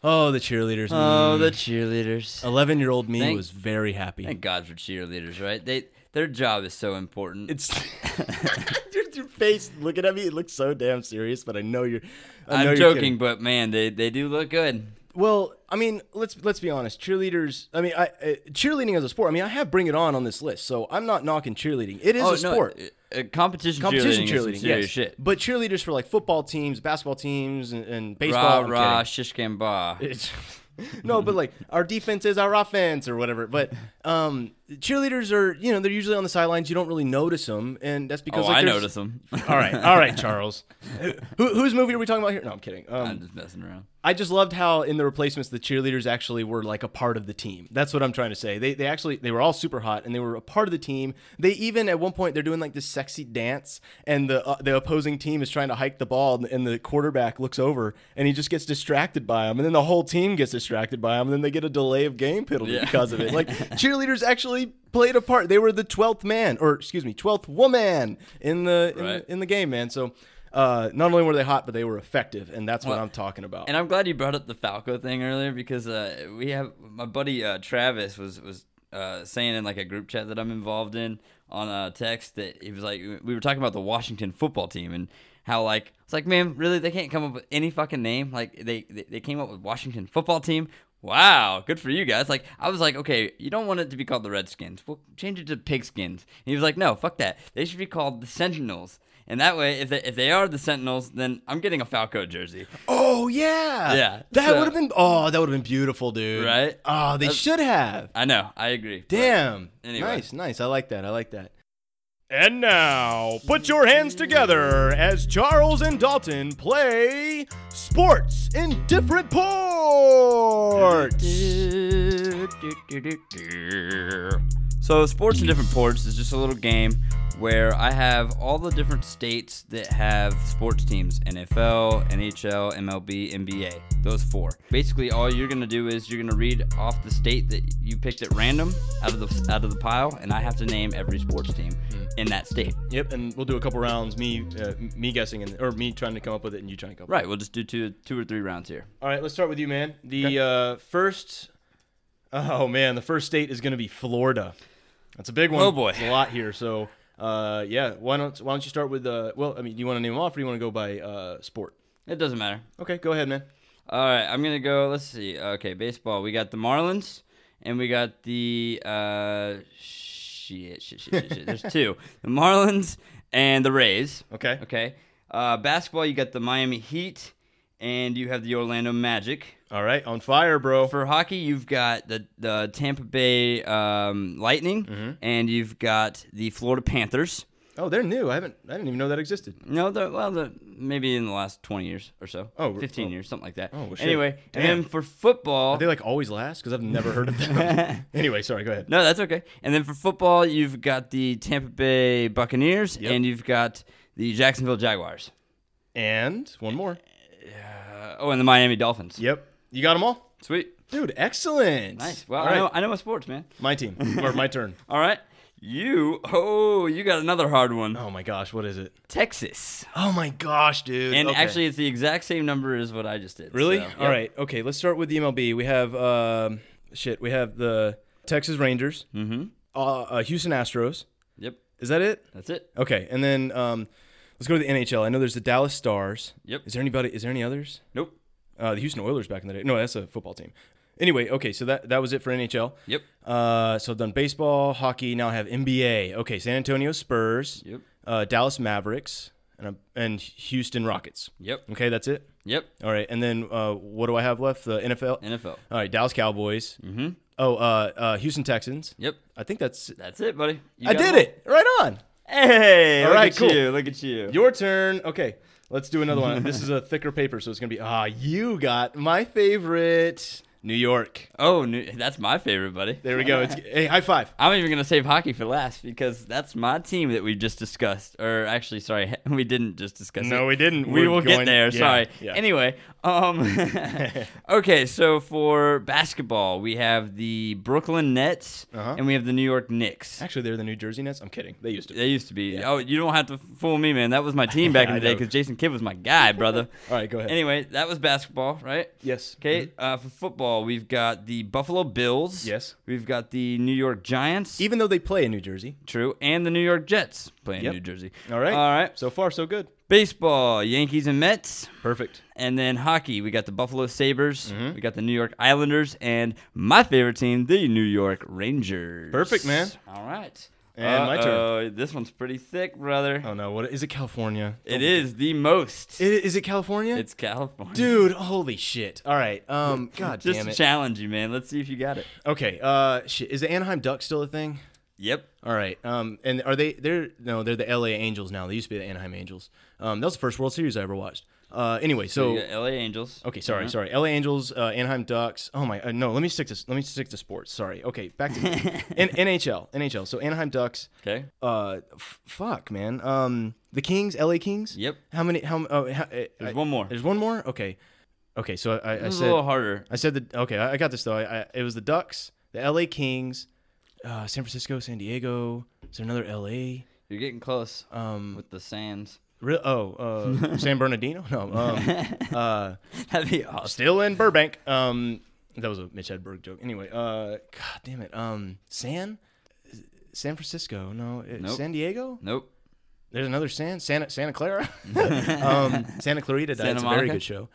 Oh, the cheerleaders! oh, Mm. the cheerleaders. eleven-year-old me Thank- was very happy. Thank God for cheerleaders, right? They their job is so important. It's (laughs) (laughs) your, your face looking at me. It looks so damn serious, but I know you're. I you're joking, kidding. but man, they they do look good. Well, I mean, let's let's be honest. Cheerleaders. I mean, I, uh, cheerleading as a sport. I mean, I have Bring It On on this list, so I'm not knocking cheerleading. It is oh a sport. uh, competition, Competition cheerleading, cheerleading, yes. shit. But cheerleaders for like football teams, basketball teams, and, and baseball. Rah rah, shish gamba. It's- (laughs) no, but like our defense is our offense or whatever. But um, cheerleaders are you know they're usually on the sidelines. You don't really notice them, and that's because Oh, like, I notice them. (laughs) All right, all right, Charles. Who, whose movie are we talking about here? No, I'm kidding. Um, I'm just messing around. I just loved how in the replacements the cheerleaders actually were like a part of the team. That's what I'm trying to say. They they actually they were all super hot and they were a part of the team. They even at one point they're doing like this sexy dance and the uh, the opposing team is trying to hike the ball and, and the quarterback looks over and he just gets distracted by them and then the whole team gets distracted by him and then they get a delay of game penalty Yeah. because of it. Like (laughs) cheerleaders actually played a part. They were the 12th man or excuse me, 12th woman in the in, Right. the, in the game, man. So uh, not only were they hot, but they were effective, and that's what Well, I'm talking about. And I'm glad you brought up the Falco thing earlier because uh, we have my buddy uh, Travis was was uh, saying in like a group chat that I'm involved in on a text that he was like we were talking about the Washington football team and how like it's like man really they can't come up with any fucking name like they they, they came up with Washington football team. Wow, good for you guys. Like I was like, okay, you don't want it to be called the Redskins. We'll change it to Pigskins. And he was like, no, fuck that. They should be called the Sentinels. And that way, if they, if they are the Sentinels, then I'm getting a Falco jersey. Oh yeah, Yeah, That so- would have been. Oh, that would have been beautiful, dude. Right? Oh, they That's- should have. I know. I agree. but- Damn. anyway. Nice, nice. I like that. I like that. And now, put your hands together as Charles and Dalton play sports in different ports. So, Sports in Different Ports is just a little game where I have all the different states that have sports teams NFL, NHL, MLB, NBA. Those four. Basically, all you're going to do is you're going to read off the state that you picked at random out of the out of the pile, and I have to name every sports team in that state. Yep, and we'll do a couple rounds. Me, uh, me guessing, and or me trying to come up with it, and you trying to come. up Right, we'll just do two two or three rounds here. All right, let's start with you, man. The uh, first, oh man, the first state is going to be Florida. That's a big one. Oh, boy. There's a lot here. So, uh, yeah, why don't why don't you start with uh, well, I mean, do you want to name them off, or do you want to go by uh, sport? It doesn't matter. Okay, go ahead, man. All right, I'm gonna go. Let's see. Okay, baseball. We got the Marlins, and we got the uh, shit, shit, shit, shit. shit. There's (laughs) two: the Marlins and the Rays. Okay. Okay. Uh, basketball. You got the Miami Heat, and you have the Orlando Magic. All right, on fire, bro. For hockey, you've got the the Tampa Bay um, Lightning, Mm-hmm. and you've got the Florida Panthers. oh, they're new. I haven't. I didn't even know that existed. No, they're, well, they're maybe in the last 20 years or so. Oh, 15 oh. years, something like that. Oh, well, shit. anyway, Damn. and then for football, Are they like always last? Because I've never heard of them. (laughs) (laughs) anyway, sorry. Go ahead. No, that's okay. And then for football, you've got the Tampa Bay Buccaneers Yep. and you've got the Jacksonville Jaguars. And one more. Uh, oh, and the Miami Dolphins. Yep, you got them all, Sweet. dude. Excellent. Nice. Well, I, know, I know my sports, man. my team or my turn. (laughs) All right. You, oh, you got another hard one. Oh my gosh, what is it? Texas. Oh my gosh, dude. And Okay. actually, it's the exact same number as what I just did. Really? so, All right. Okay. Let's start with the MLB. We have um, shit. We have the Texas Rangers, Mm-hmm. uh, uh, Houston Astros. Yep. Is that it? That's it. Okay. And then um, let's go to the NHL. I know there's the Dallas Stars. Yep. Is there anybody? Is there any others? Nope. Uh, the Houston Oilers back in the day. No, that's a football team. Anyway, okay. So that that was it for NHL. Yep. Uh, so I've done baseball, hockey. Now I have NBA. Okay. San Antonio Spurs. Yep. Uh, Dallas Mavericks. And, and Houston Rockets. Yep. Okay, that's it. Yep. All right, and then uh, what do I have left? The NFL. NFL. All right, Dallas Cowboys. Mm-hmm. Oh, uh, uh, Houston Texans. Yep. I think that's. That's it, buddy. You I did it right on. Hey. All look at cool. you. Look at you. Your turn. Okay, let's do another one. (laughs) this is a thicker paper, so it's gonna be. Ah, you got my favorite, New York. Oh, new, that's my favorite, buddy. There we go. It's, hey, high five. I'm even gonna save hockey for last because that's my team that we just discussed. Or actually, sorry, (laughs) we didn't just discuss it. No, we didn't. We We're will going- get there. yeah, sorry. yeah. Anyway, um, (laughs) okay. So for basketball, we have the Brooklyn Nets Uh-huh. and we have the New York Knicks. Actually, they're the New Jersey Nets. I'm kidding. They used to. They used to be. Oh, you don't have to fool me, man. That was my team back in (laughs) I the day know. because Jason Kidd was my guy, brother. All right, go ahead. Anyway, that was basketball, right? yes. Okay, uh, for football, we've got the Buffalo Bills. Yes. We've got the New York Giants. Even though they play in New Jersey. True. And the New York Jets playing Yep. New Jersey. All right. All right. So far, so good. Baseball, Yankees and Mets. Perfect. And then hockey, we got the Buffalo Sabres, Mm-hmm. we got the New York Islanders, and my favorite team, the New York Rangers. Perfect, man. All right. And my turn. Uh-oh, This one's pretty thick, brother. Oh no, what is it? California. It is the most. I- Is it California? it's California. Dude, holy shit. All right. Um, (laughs) God Just damn to it. challenge you, man. Let's see if you got it. okay. Uh, shit. Is the Anaheim Ducks still a thing? Yep. All right. Um, and are they? They're no, they're the LA Angels now. They used to be the Anaheim Angels. Um, that was the first World Series I ever watched. Uh, anyway, So so LA Angels. okay, sorry, Uh-huh. sorry. LA Angels, uh, Anaheim Ducks. Oh my, uh, no. Let me stick to let me stick to sports. Sorry. Okay, back to (laughs) N- NHL. NHL. So Anaheim Ducks. Okay. Uh, f- fuck, man. Um, the Kings, LA Kings. Yep. How many? How? Oh, how, uh, There's I- one more. There's one more. Okay. Okay. So I, I This is a little harder. I said that. Okay, I I got this though. I, I, it was the Ducks, the LA Kings, uh, San Francisco, San Diego. Is there another LA? You're getting close Um, with the Sands. Re- oh, uh, (laughs) San Bernardino? No. Um, (laughs) uh, That'd be awesome. still in Burbank. Um, that was a Mitch Hedberg joke. Anyway, uh, God damn it. Um, San, San Francisco? No, uh, Nope. San Diego. Nope. There's another San Santa Santa Clara. (laughs) um, Santa Clarita. Santa it's a very good show.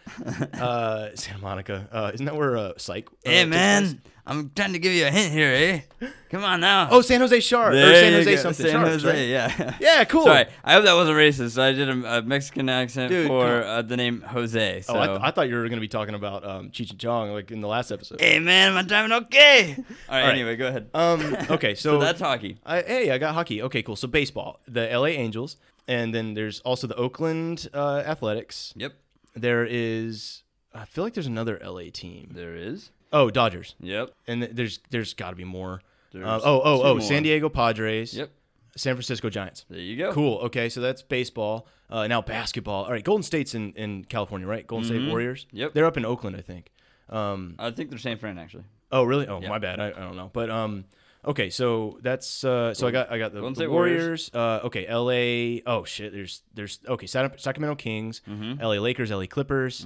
Uh, Santa Monica. Uh, isn't that where uh, Psych? uh, Hey man? I'm trying to give you a hint here, eh? Come on now. Oh, San Jose Sharks. Or San Jose go. something. San Sharks, Jose, right? yeah. (laughs) Yeah, cool. Sorry, I hope that wasn't racist. I did a, a Mexican accent Dude, for uh, the name Jose. So. Oh, I, th- I thought you were going to be talking about um, Cheech and Chong like in the last episode. hey man, am I driving okay? (laughs) All right, right. anyway, go ahead. Um, (laughs) okay, so, so that's hockey. I, hey, I got hockey. Okay, cool. So baseball, the LA Angels, and then there's also the Oakland uh, Athletics. Yep, There is, I feel like there's another LA team. there is. Oh, Dodgers, Yep, and th- there's there's got to be more. There's oh, oh, more. San Diego Padres. Yep, San Francisco Giants. there you go. Cool. Okay, so that's baseball. Uh, now basketball. All right, Golden State's in, in California, right? Golden State Warriors. Mm-hmm. Yep. They're up in Oakland, I think. Um, I think they're San Fran actually. Oh, really? Oh, Yeah. my bad. I, I don't know. But um, okay. So that's uh, so I got I got the, the State Warriors. Uh, okay, L.A. Oh shit. There's there's okay. Sacramento Kings, Mm-hmm. L.A. Lakers, L.A. Clippers,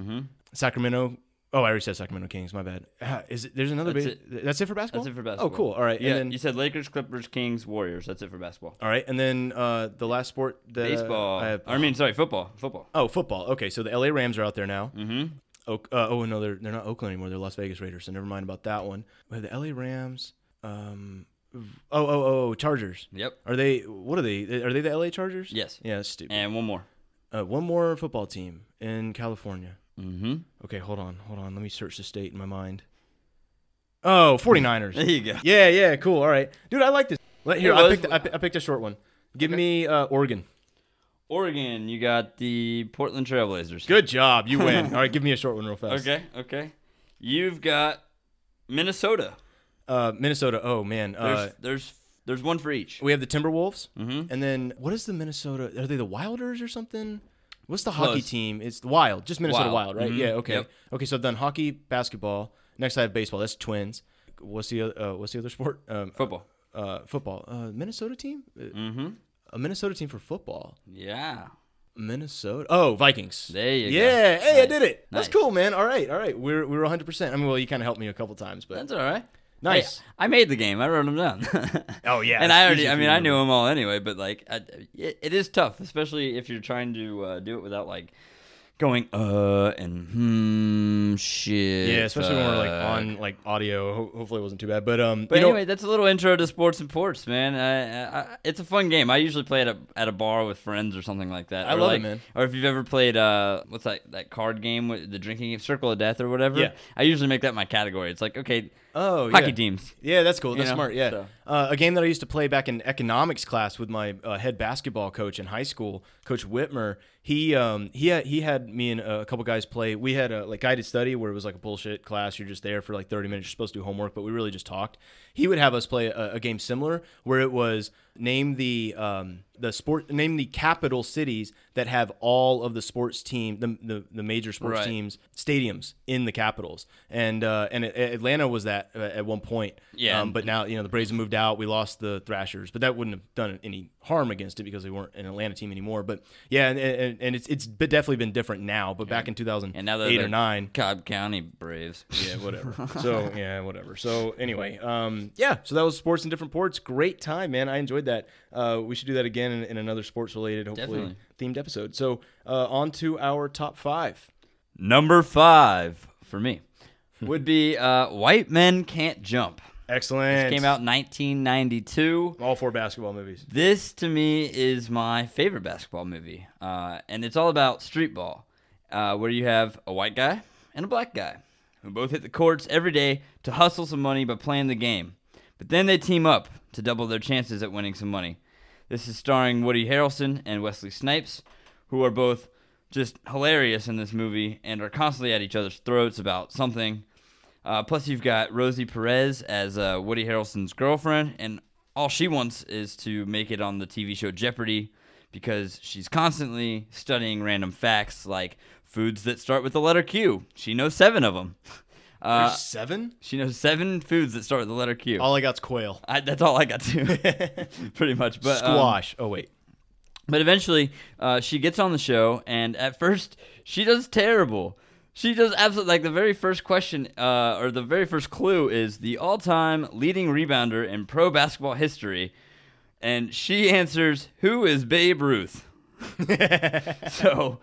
Sacramento. Oh, I already said Sacramento Kings. My bad. Ah, Is it? There's another. That's base- That's it for basketball. That's it for basketball. Oh, cool. All right. Yeah, And then, you said Lakers, Clippers, Kings, Warriors. That's it for basketball. all right, and then uh, the last sport. The, Baseball. I, have, I mean, sorry, football. Football. oh, football. Okay, so the L.A. Rams are out there now. Mm-hmm. Oak, uh, oh no, they're they're not Oakland anymore. They're Las Vegas Raiders. So never mind about that one. We have the L.A. Rams. Um. Oh oh oh Chargers. Yep. Are they? What are they? Are they the LA Chargers? Yes. Yeah, that's stupid. And one more. Uh, one more football team in California. Mm-hmm. Okay, hold on, hold on. Let me search the state in my mind. Oh, (laughs) 49ers. There you go. yeah, yeah, cool. All right, dude, I like this. Let, here, I picked, I, I picked a short one. Give me uh, Oregon. Oregon, you got the Portland Trailblazers. Good job, you win. (laughs) All right, give me a short one real fast. Okay, okay. You've got Minnesota. Uh, Minnesota. Oh man. There's Uh, there's there's one for each. we have the Timberwolves, mm-hmm. and then what is the Minnesota? Are they the Wilders or something? What's the hockey Close. team? It's the Wild, just Minnesota Wild. Wild, right? Mhm. Yeah. Okay. Yep. Okay. So I've done hockey, basketball. Next I have baseball. That's Twins. What's the uh, what's the other sport? Um, Football. Uh, football. Uh, Minnesota team. Uh, Mm-hmm. A Minnesota team for football. Yeah. Minnesota. Oh, Vikings. There you go. yeah. Hey, I did it. That's Nice. cool, man. All right. All right. We're we're 100. percent I mean, well, you kind of helped me a couple times, but That's all right. Nice. Hey, I made the game. I wrote them down. Oh, yeah, (laughs) And I already. I mean, I knew them all anyway. But like, I, it, it is tough, especially if you're trying to uh, do it without like going uh and hmm shit. yeah, especially when we're like on like audio. Ho- hopefully, it wasn't too bad. But um, But you know, anyway, that's a little intro to sports and ports, man. I, I, it's a fun game. I usually play it at a, at a bar with friends or something like that. I Or love it, man. Or if you've ever played uh, what's that that card game with the drinking game, Circle of Death or whatever. Yeah. I usually make that my category. It's like okay, oh, hockey yeah. teams. Yeah, that's cool. That's know, smart. Yeah, so. Uh, a game that I used to play back in economics class with my uh, head basketball coach in high school, Coach Whitmer. He um he had he had me and a couple guys play. We had a like guided study where it was like a bullshit class. You're just there for like 30 minutes. You're supposed to do homework, but we really just talked. He would have us play a, a game similar where it was name the um the sport name the capital cities that have all of the sports team the the, the major sports Right. teams stadiums in the capitals and uh and Atlanta was that uh, at one point Yeah. um, but now you know the Braves have moved out. We lost the Thrashers, but that wouldn't have done any harm against it because they weren't an Atlanta team anymore. But yeah, and, and, and it's it's definitely been different now. But back in 2008 And now they're or nine, Cobb County Braves. yeah, whatever. (laughs) so yeah, whatever. So anyway, um, yeah. So that was sports in different ports. Great time, man. I enjoyed that. Uh, we should do that again in, in another sports related, hopefully Definitely. themed episode. So uh, on to our top five. Number five for me would be uh, white men can't jump. Excellent. This came out in 1992. all four basketball movies. This to me is my favorite basketball movie, uh, and it's all about street ball, uh, where you have a white guy and a black guy who both hit the courts every day to hustle some money by playing the game. But then they team up to double their chances at winning some money. This is starring Woody Harrelson and Wesley Snipes, who are both just hilarious in this movie and are constantly at each other's throats about something. Uh, plus, you've got Rosie Perez as uh, Woody Harrelson's girlfriend, and all she wants is to make it on the TV show Jeopardy because she's constantly studying random facts like foods that start with the letter Q. She knows seven of them. (laughs) Uh, seven. she knows seven foods that start with the letter Q. All I got's quail. I, that's all I got too, (laughs) (laughs) pretty much. But um, Squash. oh wait. but eventually, uh, she gets on the show, and at first, she does terrible. She does absolutely like the very first question, uh, or the very first clue is the all-time leading rebounder in pro basketball history, and she answers, "Who is Babe Ruth?" (laughs) so,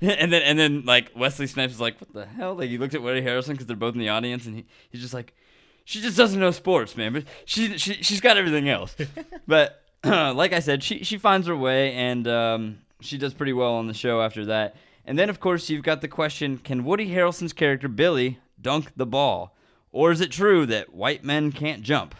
and then and then like Wesley Snipes is like, "What the hell?" Like he looks at Woody Harrelson because they're both in the audience, and he, he's just like, "She just doesn't know sports, man, but she she she's got everything else." (laughs) but (clears throat) like I said, she she finds her way, and um, she does pretty well on the show after that. And then of course you've got the question: Can Woody Harrelson's character Billy dunk the ball, or is it true that white men can't jump?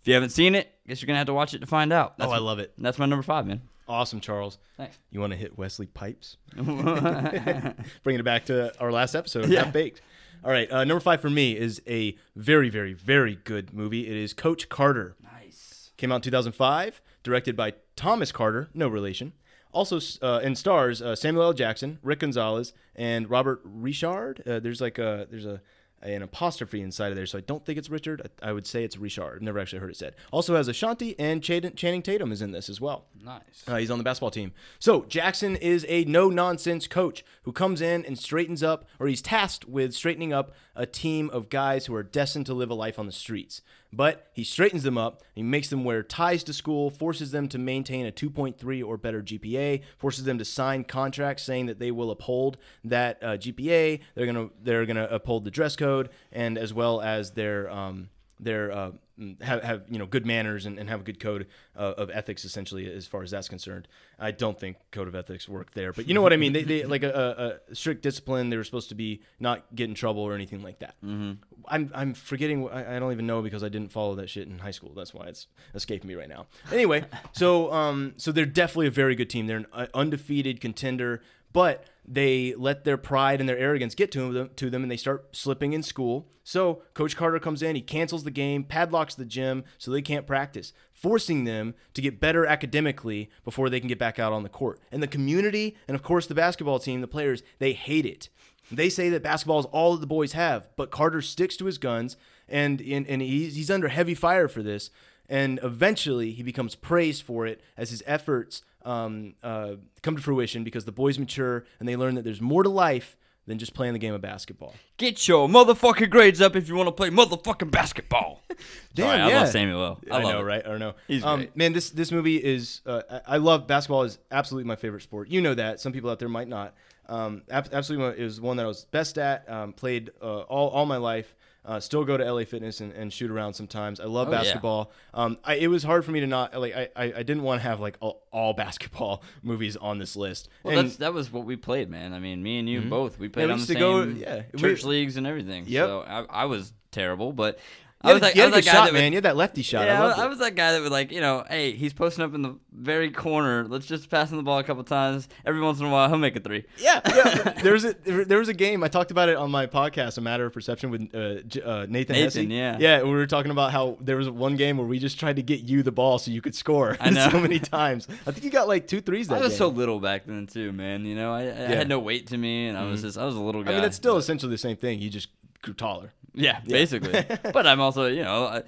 If you haven't seen it, I guess you're gonna have to watch it to find out. Oh, I love it. That's my number five, man. Awesome, Charles. Thanks. You want to hit Wesley Pipes? (laughs) (laughs) Bringing it back to our last episode, Yeah. Half Baked. All right, uh, number five for me is a very, very, very good movie. It is Coach Carter. Nice. Came out in 2005, directed by Thomas Carter, no relation. Also, uh, and stars uh, Samuel L. Jackson, Rick Gonzalez, and Robert Richard. Uh, there's like a there's a an apostrophe inside of there, so I don't think it's Richard. I, I would say it's Richard. I've never actually heard it said. Also has Ashanti and Channing Channing Tatum is in this as well. Nice. Uh, he's on the basketball team. So Jackson is a no nonsense coach who comes in and straightens up, or he's tasked with straightening up a team of guys who are destined to live a life on the streets. But he straightens them up. He makes them wear ties to school, forces them to maintain a 2.3 or better GPA, forces them to sign contracts saying that they will uphold that uh, GPA. They're gonna they're gonna uphold the dress code and as well as their um, their uh, have, have you know good manners and, and have a good code uh, of ethics essentially as far as that's concerned. I don't think code of ethics worked there, but you know what I mean. They, they (laughs) like a, a, strict discipline. They were supposed to be not get in trouble or anything like that. Mm-hmm. I'm I'm forgetting. I, I don't even know because I didn't follow that shit in high school. That's why it's escaping me right now. Anyway, (laughs) so um so they're definitely a very good team. They're an undefeated contender, but they let their pride and their arrogance get to them, to them and they start slipping in school. So Coach Carter comes in, he cancels the game, padlocks the gym so they can't practice, forcing them to get better academically before they can get back out on the court. And the community and of course the basketball team, the players, they hate it. They say that basketball is all that the boys have, but Carter sticks to his guns and and, and he's, he's under heavy fire for this. And eventually he becomes praised for it as his efforts um, uh, come to fruition because the boys mature and they learn that there's more to life than just playing the game of basketball. Get your motherfucking grades up if you want to play motherfucking basketball. (laughs) Damn, Sorry, I yeah. love Samuel. I love know, it. right? I don't know. He's um, great. man, this this movie is. Uh, I I love basketball. is absolutely my favorite sport. You know that. Some people out there might not. Um, absolutely, it was one that I was best at. Um, played uh, all all my life. Uh, still go to LA Fitness and, and shoot around sometimes. I love Oh, yeah. basketball. Um, I, it was hard for me to not like. I, I, I didn't want to have like all, all basketball (laughs) movies on this list. Well, And- that's that was what we played, man. I mean, me and you both. We played we on the used to same go- yeah, we- church leagues and everything. Yep. So I, I was terrible, but I was like, you I had was a good guy shot, that would- man. You had that lefty shot. Yeah, I I, it. was that guy that would like, you know, hey, he's posting up in the very corner. Let's just pass him the ball a couple times. Every once in a while, he'll make a three. Yeah, yeah. (laughs) there was a there was a game I talked about it on my podcast, A Matter of Perception, with uh, uh, Nathan. Nathan, Hesse. yeah. yeah. We were talking about how there was one game where we just tried to get you the ball so you could score. I (laughs) know. so many times. I think you got like two threes that I was game. so little back then too, man. You know, I, I Yeah. Mm-hmm. had no weight to me, and I was just I was a little guy. I mean, that's still essentially the same thing. You just grew taller. Yeah, basically. (laughs) but I'm also, you know, I,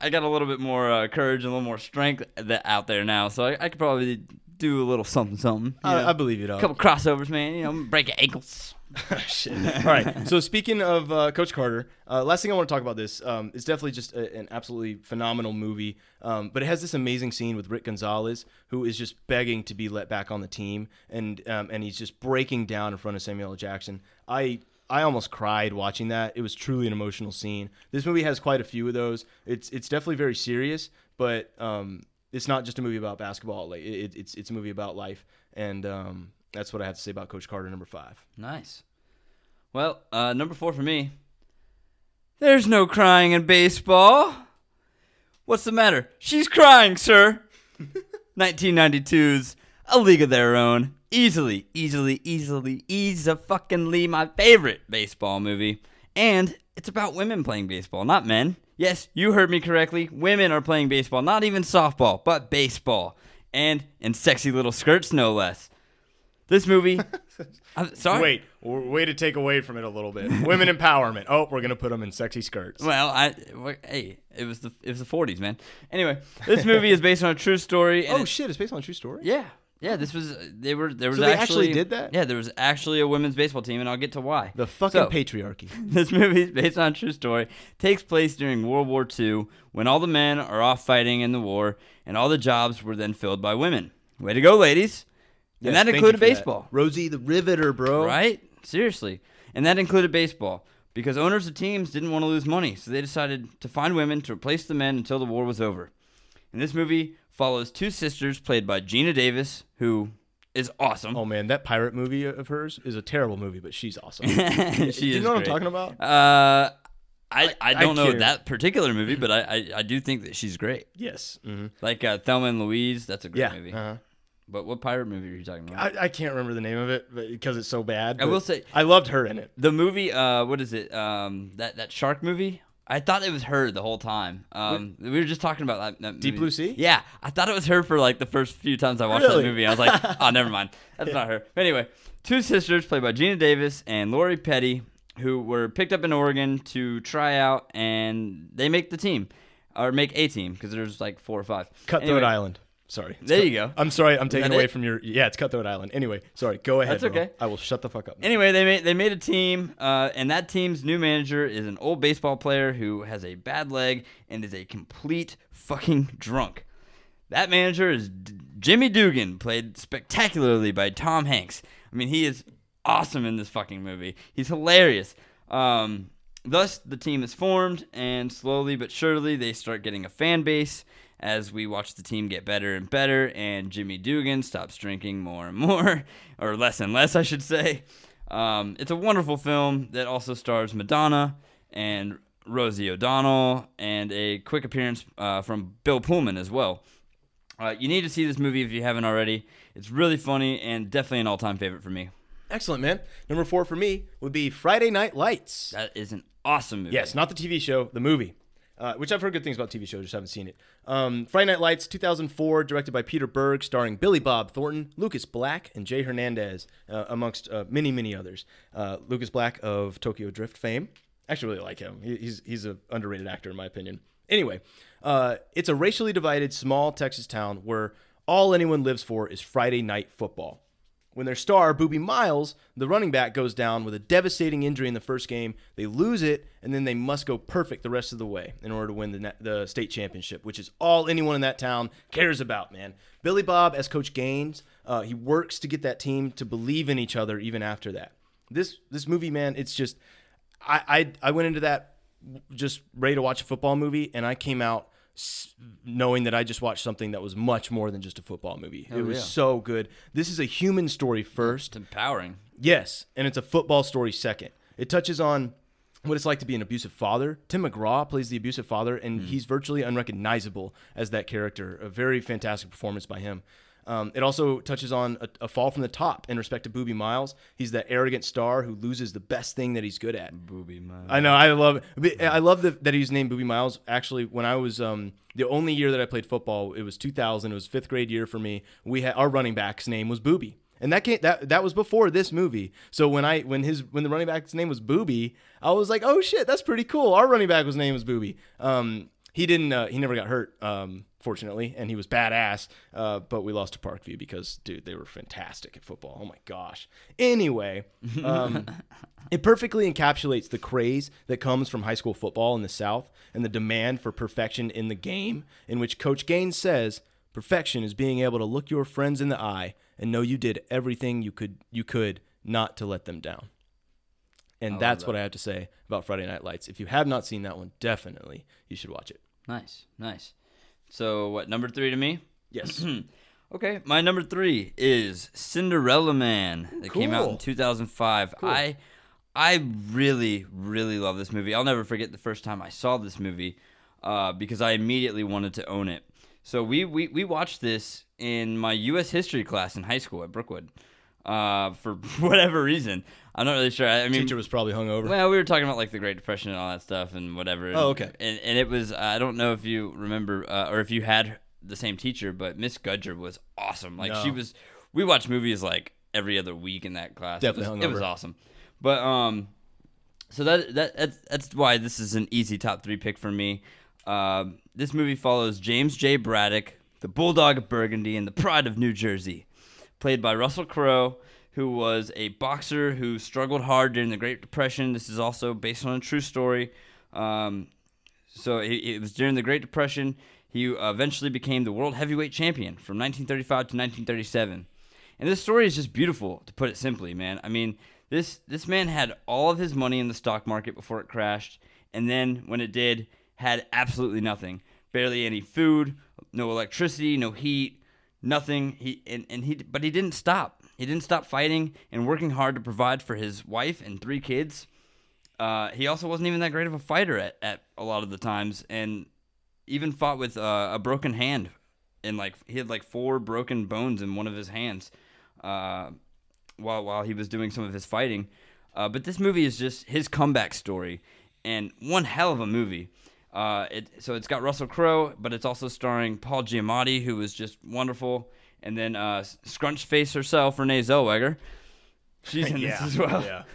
I- got a little bit more uh, courage and a little more strength that out there now, so I, I could probably do a little something, something. I, I believe you, a couple crossovers, man. You know, break ankles. (laughs) Shit. All right. So speaking of uh, Coach Carter, uh, last thing I want to talk about this. Um, it's definitely just a, an absolutely phenomenal movie. Um, but it has this amazing scene with Rick Gonzalez, who is just begging to be let back on the team, and um, and he's just breaking down in front of Samuel L. Jackson. I I almost cried watching that. It was truly an emotional scene. This movie has quite a few of those. It's it's definitely very serious, but um, it's not just a movie about basketball. Like it, it's it's a movie about life, and um, that's what I have to say about Coach Carter, number five. Nice. Well, uh, number four for me. There's no crying in baseball. What's the matter? She's crying, sir. (laughs) 1992's A League of Their Own. Easily, easily, easily, easy fucking Lee, my favorite baseball movie. And it's about women playing baseball, not men. Yes, you heard me correctly. Women are playing baseball, not even softball, but baseball. And in sexy little skirts, no less. This movie. (laughs) I'm sorry. Wait, way to take away from it a little bit. Women empowerment. Oh, we're gonna put them in sexy skirts. Well, I hey, it was the it was the 40s, man. Anyway, this movie is based on a true story. and oh it- shit, it's based on a true story. yeah, yeah. This was uh, they were there was So they actually did that? Yeah, there was actually a women's baseball team, and I'll get to why. The fucking So, patriarchy. (laughs) this movie is based on a true story. Takes place during World War II when all the men are off fighting in the war, and all the jobs were then filled by women. Way to go, ladies! and Yes, that included for that. baseball. Rosie the Riveter, bro. Right? Seriously. And that included baseball because owners of teams didn't want to lose money, so they decided to find women to replace the men until the war was over. And this movie follows two sisters played by Geena Davis, who is awesome. Oh man, that pirate movie of hers is a terrible movie, but she's awesome. (laughs) she Do you know what I'm talking about? Uh, I, I I don't know care. that particular movie, but I, I, I do think that she's great. Yes. hmm Like uh, Thelma and Louise, that's a great Yeah. movie. Uh-huh. But what pirate movie are you talking about? I, I can't remember the name of it because it's so bad. I will say- I loved her in it. The movie, uh, what is it? Um, that that shark movie. I thought it was her the whole time. Um, we were just talking about that. that Deep movie. Blue Sea? Yeah, I thought it was her for like the first few times I watched Really? that movie. I was like, (laughs) oh, never mind, that's not her. But anyway, two sisters played by Geena Davis and Lori Petty, who were picked up in Oregon to try out, and they make the team, or make a team because there's like four or five. Cutthroat Anyway, Island. Sorry. It's There cut- you go. I'm sorry. I'm taking away it? from your. Yeah, it's Cutthroat Island. Anyway, sorry. Go ahead. That's bro. okay. I will shut the fuck up. Anyway, they made they made a team, uh, and that team's new manager is an old baseball player who has a bad leg and is a complete fucking drunk. That manager is D- Jimmy Dugan, played spectacularly by Tom Hanks. I mean, he is awesome in this fucking movie. He's hilarious. Um, thus, the team is formed, and slowly but surely, they start getting a fan base as we watch the team get better and better. And Jimmy Dugan stops drinking more and more, (laughs) or less and less, I should say. Um, it's a wonderful film that also stars Madonna and Rosie O'Donnell, and a quick appearance uh, from Bill Pullman as well. Uh, you need to see this movie if you haven't already. It's really funny and definitely an all-time favorite for me. Excellent, man. Number four for me would be Friday Night Lights. That is an awesome movie. Yes, not the TV show, the movie. Uh, which I've heard good things about TV shows, just haven't seen it. Um, Friday Night Lights, 2004, directed by Peter Berg, starring Billy Bob Thornton, Lucas Black, and Jay Hernandez, uh, amongst uh, many, many others. Uh, Lucas Black of Tokyo Drift fame. Actually, really like him. He's he's an underrated actor in my opinion. Anyway, uh, it's a racially divided small Texas town where all anyone lives for is Friday night football. When their star, Boobie Miles, the running back, goes down with a devastating injury in the first game, they lose it, and then they must go perfect the rest of the way in order to win the, the state championship, which is all anyone in that town cares about, man. Billy Bob, as Coach Gaines, uh, he works to get that team to believe in each other even after that. This this movie, man, it's just I I, I went into that just ready to watch a football movie, and I came out s- knowing that I just watched something that was much more than just a football movie. Oh, it was yeah. so good. This is a human story first. It's empowering. Yes, and it's a football story second. It touches on what it's like to be an abusive father. Tim McGraw plays the abusive father, and hmm. he's virtually unrecognizable as that character. A very fantastic performance by him. Um, it also touches on a, a fall from the top in respect to Boobie Miles. He's that arrogant star who loses the best thing that he's good at. Boobie Miles. I know. I love. But I love the, that he's named Boobie Miles. Actually, when I was um, the only year that I played football, it was 2000. It was fifth grade year for me. We had our running back's name was Booby, and that came, that that was before this movie. So when I when his when the running back's name was Booby, I was like, oh shit, that's pretty cool. Our running back was name was Booby. Um, he didn't. Uh, he never got hurt. Um, fortunately, and he was badass. Uh, but we lost to Parkview because, dude, they were fantastic at football. Oh my gosh. Anyway, um, (laughs) it perfectly encapsulates the craze that comes from high school football in the South and the demand for perfection in the game, in which Coach Gaines says, "Perfection is being able to look your friends in the eye and know you did everything you could you could not to let them down." And love that's that. what I have to say about Friday Night Lights. If you have not seen that one, definitely you should watch it. Nice, nice. So what? Number three to me. Yes. (clears throat) Okay, my number three is Cinderella Man. That came out in Cool. 2005. I I really really love this movie. I'll never forget the first time I saw this movie uh, because I immediately wanted to own it. So we, we we watched this in my U.S. history class in high school at Brookwood. Uh, for (laughs) whatever reason, I'm not really sure. I, I mean, Teacher was probably hungover. well, we were talking about like the Great Depression and all that stuff and whatever. Oh, okay. And, and it was I don't know if you remember uh, or if you had the same teacher, but Miss Gudger was awesome. Like she was. We watched movies like every other week in that class. Definitely it was, it was awesome. But um, so that that that's, that's why this is an easy top three pick for me. Um, this movie follows James J. Braddock, the Bulldog of Burgundy and the Pride of New Jersey, played by Russell Crowe, who was a boxer who struggled hard during the Great Depression. This is also based on a true story. Um, so it, it was during the Great Depression. He eventually became the world heavyweight champion from 1935 to 1937. And this story is just beautiful, to put it simply, man. I mean, this this man had all of his money in the stock market before it crashed, and then when it did, had absolutely nothing. Barely any food, no electricity, no heat, nothing. He and, and he but he didn't stop. He didn't stop fighting and working hard to provide for his wife and three kids. Uh, he also wasn't even that great of a fighter at, at a lot of the times, and even fought with uh, a broken hand, and like he had like four broken bones in one of his hands, uh, while while he was doing some of his fighting. Uh, but this movie is just his comeback story, and one hell of a movie. Uh, it so it's got Russell Crowe, but it's also starring Paul Giamatti, who was just wonderful, and then uh, Scrunch Face herself, Renee Zellweger. She's in this as well. Yeah. (laughs)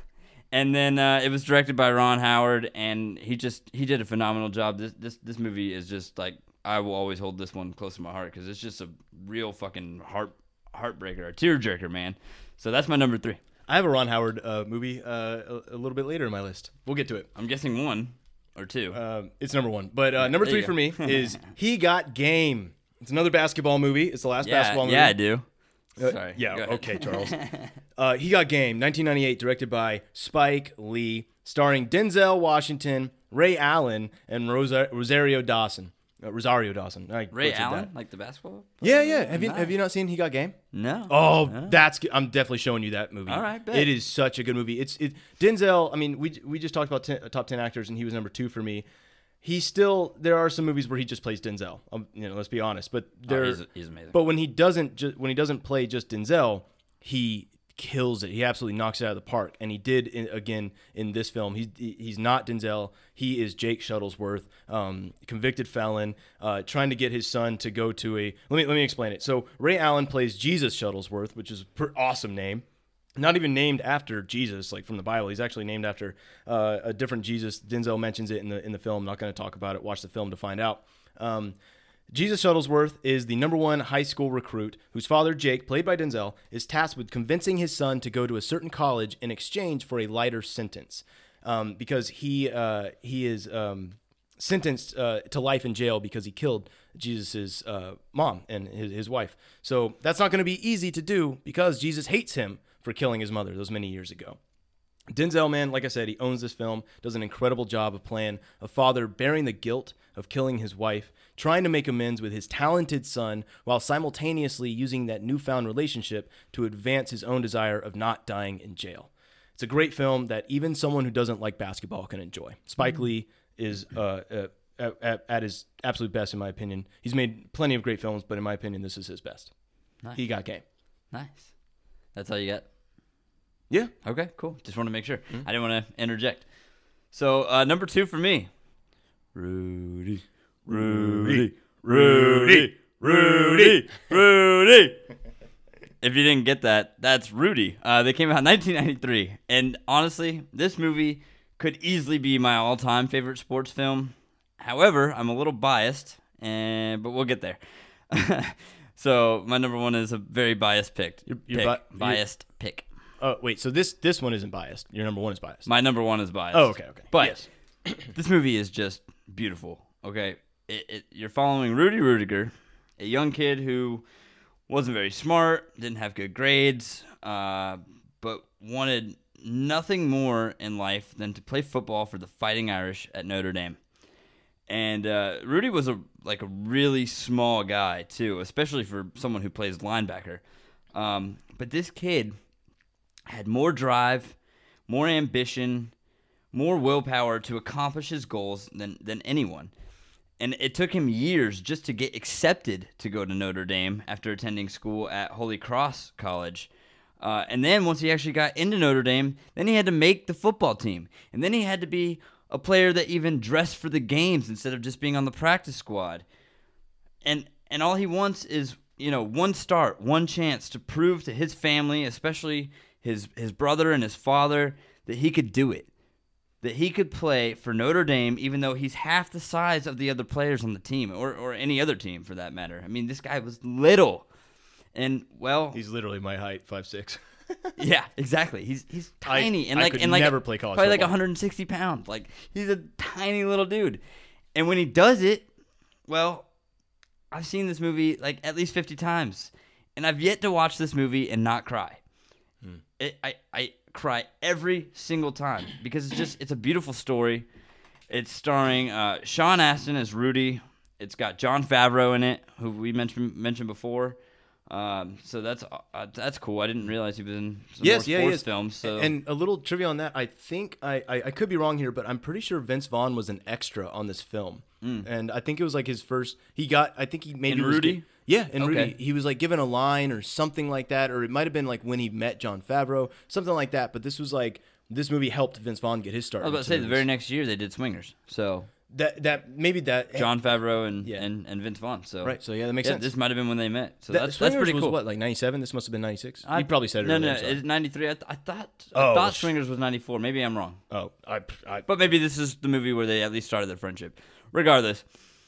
And then uh, it was directed by Ron Howard, and he just he did a phenomenal job. This this this movie is just like I will always hold this one close to my heart because it's just a real fucking heart heartbreaker, a tearjerker, man. So that's my number three. I have a Ron Howard uh, movie uh, a, a little bit later in my list. We'll get to it. I'm guessing one or two. Um, it's number one, but uh, number There three for me (laughs) is He Got Game. It's another basketball movie. It's the last yeah, basketball movie. yeah, I do. Uh, Sorry. Yeah. Okay, Charles. (laughs) uh, he got game. 1998, directed by Spike Lee, starring Denzel Washington, Ray Allen, and Rosa- Rosario Dawson. Uh, Rosario Dawson. I Ray butchered Allen, that. like the basketball? Yeah, yeah. Have you have you not seen He Got Game? No. Oh, that's good. I'm definitely showing you that movie. All right, bet. it is such a good movie. It's it Denzel. I mean, we we just talked about ten, top ten actors, and he was number two for me. He still there are some movies where he just plays Denzel. Um, you know, let's be honest. But there, Oh, he's- he's amazing. But when he doesn't, ju- when he doesn't play just Denzel, he kills it. He absolutely knocks it out of the park, and he did in, again in this film. He's he's not Denzel. He is Jake Shuttlesworth, um, convicted felon, uh, trying to get his son to go to a. Let me let me explain it. So Ray Allen plays Jesus Shuttlesworth, which is an awesome name. Not even named after Jesus, like from the Bible. He's actually named after uh, a different Jesus. Denzel mentions it in the in the film. Not going to talk about it. Watch the film to find out. Um, Jesus Shuttlesworth is the number one high school recruit whose father, Jake, played by Denzel, is tasked with convincing his son to go to a certain college in exchange for a lighter sentence, um, because he uh, he is um, sentenced uh, to life in jail because he killed Jesus's uh, mom and his, his wife. So that's not going to be easy to do because Jesus hates him for killing his mother those many years ago. Denzel, man, like I said, he owns this film, does an incredible job of playing a father bearing the guilt of killing his wife, trying to make amends with his talented son, while simultaneously using that newfound relationship to advance his own desire of not dying in jail. It's a great film that even someone who doesn't like basketball can enjoy. Spike Lee is uh, uh, at, at, at his absolute best, in my opinion. He's made plenty of great films, but in my opinion, this is his best. Nice. He got game. Nice. That's all you got? Yeah. Okay, cool. Just want to make sure. I didn't want to interject. So uh, number two for me, Rudy, Rudy, Rudy, Rudy, (laughs) Rudy. if you didn't get that, that's Rudy. Uh, they came out in (laughs) 1993, and honestly, this movie could easily be my all-time favorite sports film. However, I'm a little biased, and but we'll get there. (laughs) so my number one is a very biased pick. You're- you're pick. bi- biased pick. Oh wait, so this this one isn't biased. Your number one is biased. My number one is biased. Oh, okay, okay. But Yes. (coughs) this movie is just beautiful. Okay, it, it, you're following Rudy Ruettiger, a young kid who wasn't very smart, didn't have good grades, uh, but wanted nothing more in life than to play football for the Fighting Irish at Notre Dame. And uh, Rudy was a like a really small guy too, especially for someone who plays linebacker. Um, but this kid had more drive, more ambition, more willpower to accomplish his goals than than anyone. And it took him years just to get accepted to go to Notre Dame after attending school at Holy Cross College. Uh, and then once he actually got into Notre Dame, then he had to make the football team. And then he had to be a player that even dressed for the games instead of just being on the practice squad. And and all he wants is, you know, one start, one chance to prove to his family, especially his his brother and his father, that he could do it. That he could play for Notre Dame even though he's half the size of the other players on the team or or any other team for that matter. I mean, this guy was little. And well, He's literally my height, five six. (laughs) yeah, exactly. He's he's (laughs) I- tiny and I like could and like never play college probably like 160 pounds. Like he's a tiny little dude, and when he does it, well, I've seen this movie like at least 50 times, and I've yet to watch this movie and not cry. Hmm. It, I I cry every single time because it's just it's a beautiful story. It's starring uh, Sean Astin as Rudy. It's got Jon Favreau in it, who we mentioned mentioned before. Um, so that's uh, that's cool. I didn't realize he was in some yes, more yeah, sports yes. films. So And a little trivia on that, I think I, I I could be wrong here, but I'm pretty sure Vince Vaughn was an extra on this film, and I think it was like his first. He got, I think he maybe was Rudy? Yeah, and Okay. Rudy, he was like given a line or something like that, or it might have been like when he met Jon Favreau, something like that. But this was like this movie helped Vince Vaughn get his start. I was about to say the very next year they did Swingers. So that that maybe that Jon Favreau and, Yeah. and, and Vince Vaughn. So Right, so yeah, that makes yeah, sense. This might have been when they met. So that, that's that's pretty was cool. what like '97. This must have been '96. I- You probably said it. No, earlier, no, it's '93. I, th- I thought Oh, I thought Swingers was '94. Maybe I'm wrong. oh, I, I But maybe this is the movie where they at least started their friendship. Regardless,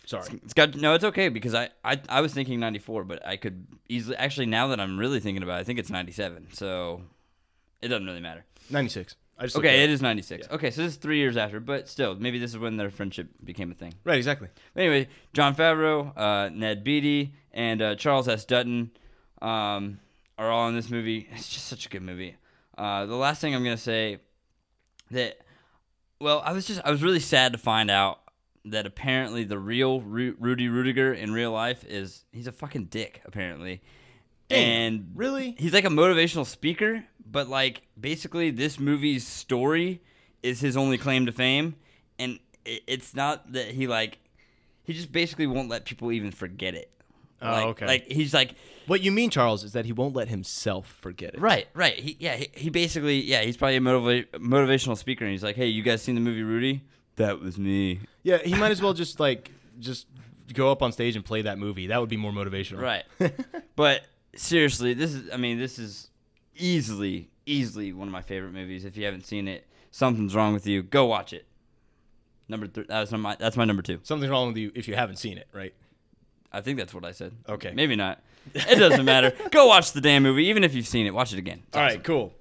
sorry. it's got no. It's okay because I, I I was thinking '94, but I could easily actually now that I'm really thinking about it, I think it's '97. So it doesn't really matter. '96. I just Okay, it it up. is '96. Okay, so this is three years after, but still, maybe this is when their friendship became a thing. right, exactly. Anyway, Jon Favreau, uh, Ned Beatty, and uh, Charles S. Dutton um, are all in this movie. It's just such a good movie. Uh, the last thing I'm gonna say that, well, I was just I was really sad to find out that apparently the real Ru- Rudy Ruettiger in real life is he's a fucking dick apparently, and really? he's like a motivational speaker, but like basically this movie's story is his only claim to fame, and it's not that he like he just basically won't let people even forget it. Oh, like, okay. Like he's like What you mean, Charles, is that he won't let himself forget it. right, right. He yeah he, he basically yeah he's probably a motiva- motivational speaker, and he's like, hey, you guys seen the movie Rudy? That was me. Yeah, he might as well just like just go up on stage and play that movie. That would be more motivational. Right. (laughs) but seriously, this is I mean, this is easily easily one of my favorite movies. If you haven't seen it, something's wrong with you. Go watch it. Number th- that's my that's my number 2. Something's wrong with you if you haven't seen it, right? I think that's what I said. Okay. Maybe not. It doesn't matter. (laughs) Go watch the damn movie even if you've seen it. Watch it again. It's All awesome. right, cool.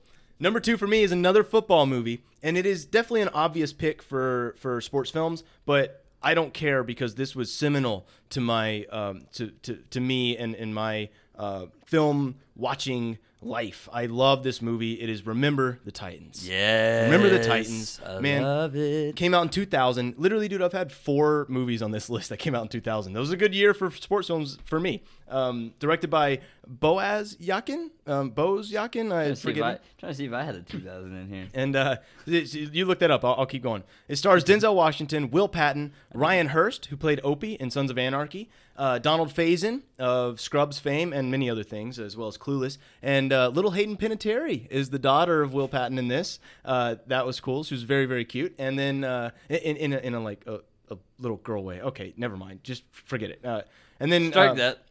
Number two for me is another football movie, and it is definitely an obvious pick for for sports films, but I don't care because this was seminal to my um, to, to to me and in my uh, film watching life. I love this movie. It is Remember the Titans. Yes. Remember the Titans. I Man, love it. Came out in 2000. Literally, dude, I've had four movies on this (laughs) list that came out in 2000. That was a good year for sports films for me. Um, directed by Boaz Yakin. Um, Boaz Yakin. I Trying to, see if forget. I, trying to see if I had a 2000 in here. And uh, you look that up. I'll, I'll keep going. It stars Denzel Washington, Will Patton, Ryan Hurst, who played Opie in Sons of Anarchy, uh, Donald Faison of Scrubs fame, and many other things, as well as Clueless. And uh, little Hayden Panettiere is the daughter of Will Patton in this. Uh, that was cool. She was very, very cute. And then uh, in, in, a, in a like a, a little girl way. Okay, never mind. Just forget it. Uh, and then Strike uh, that.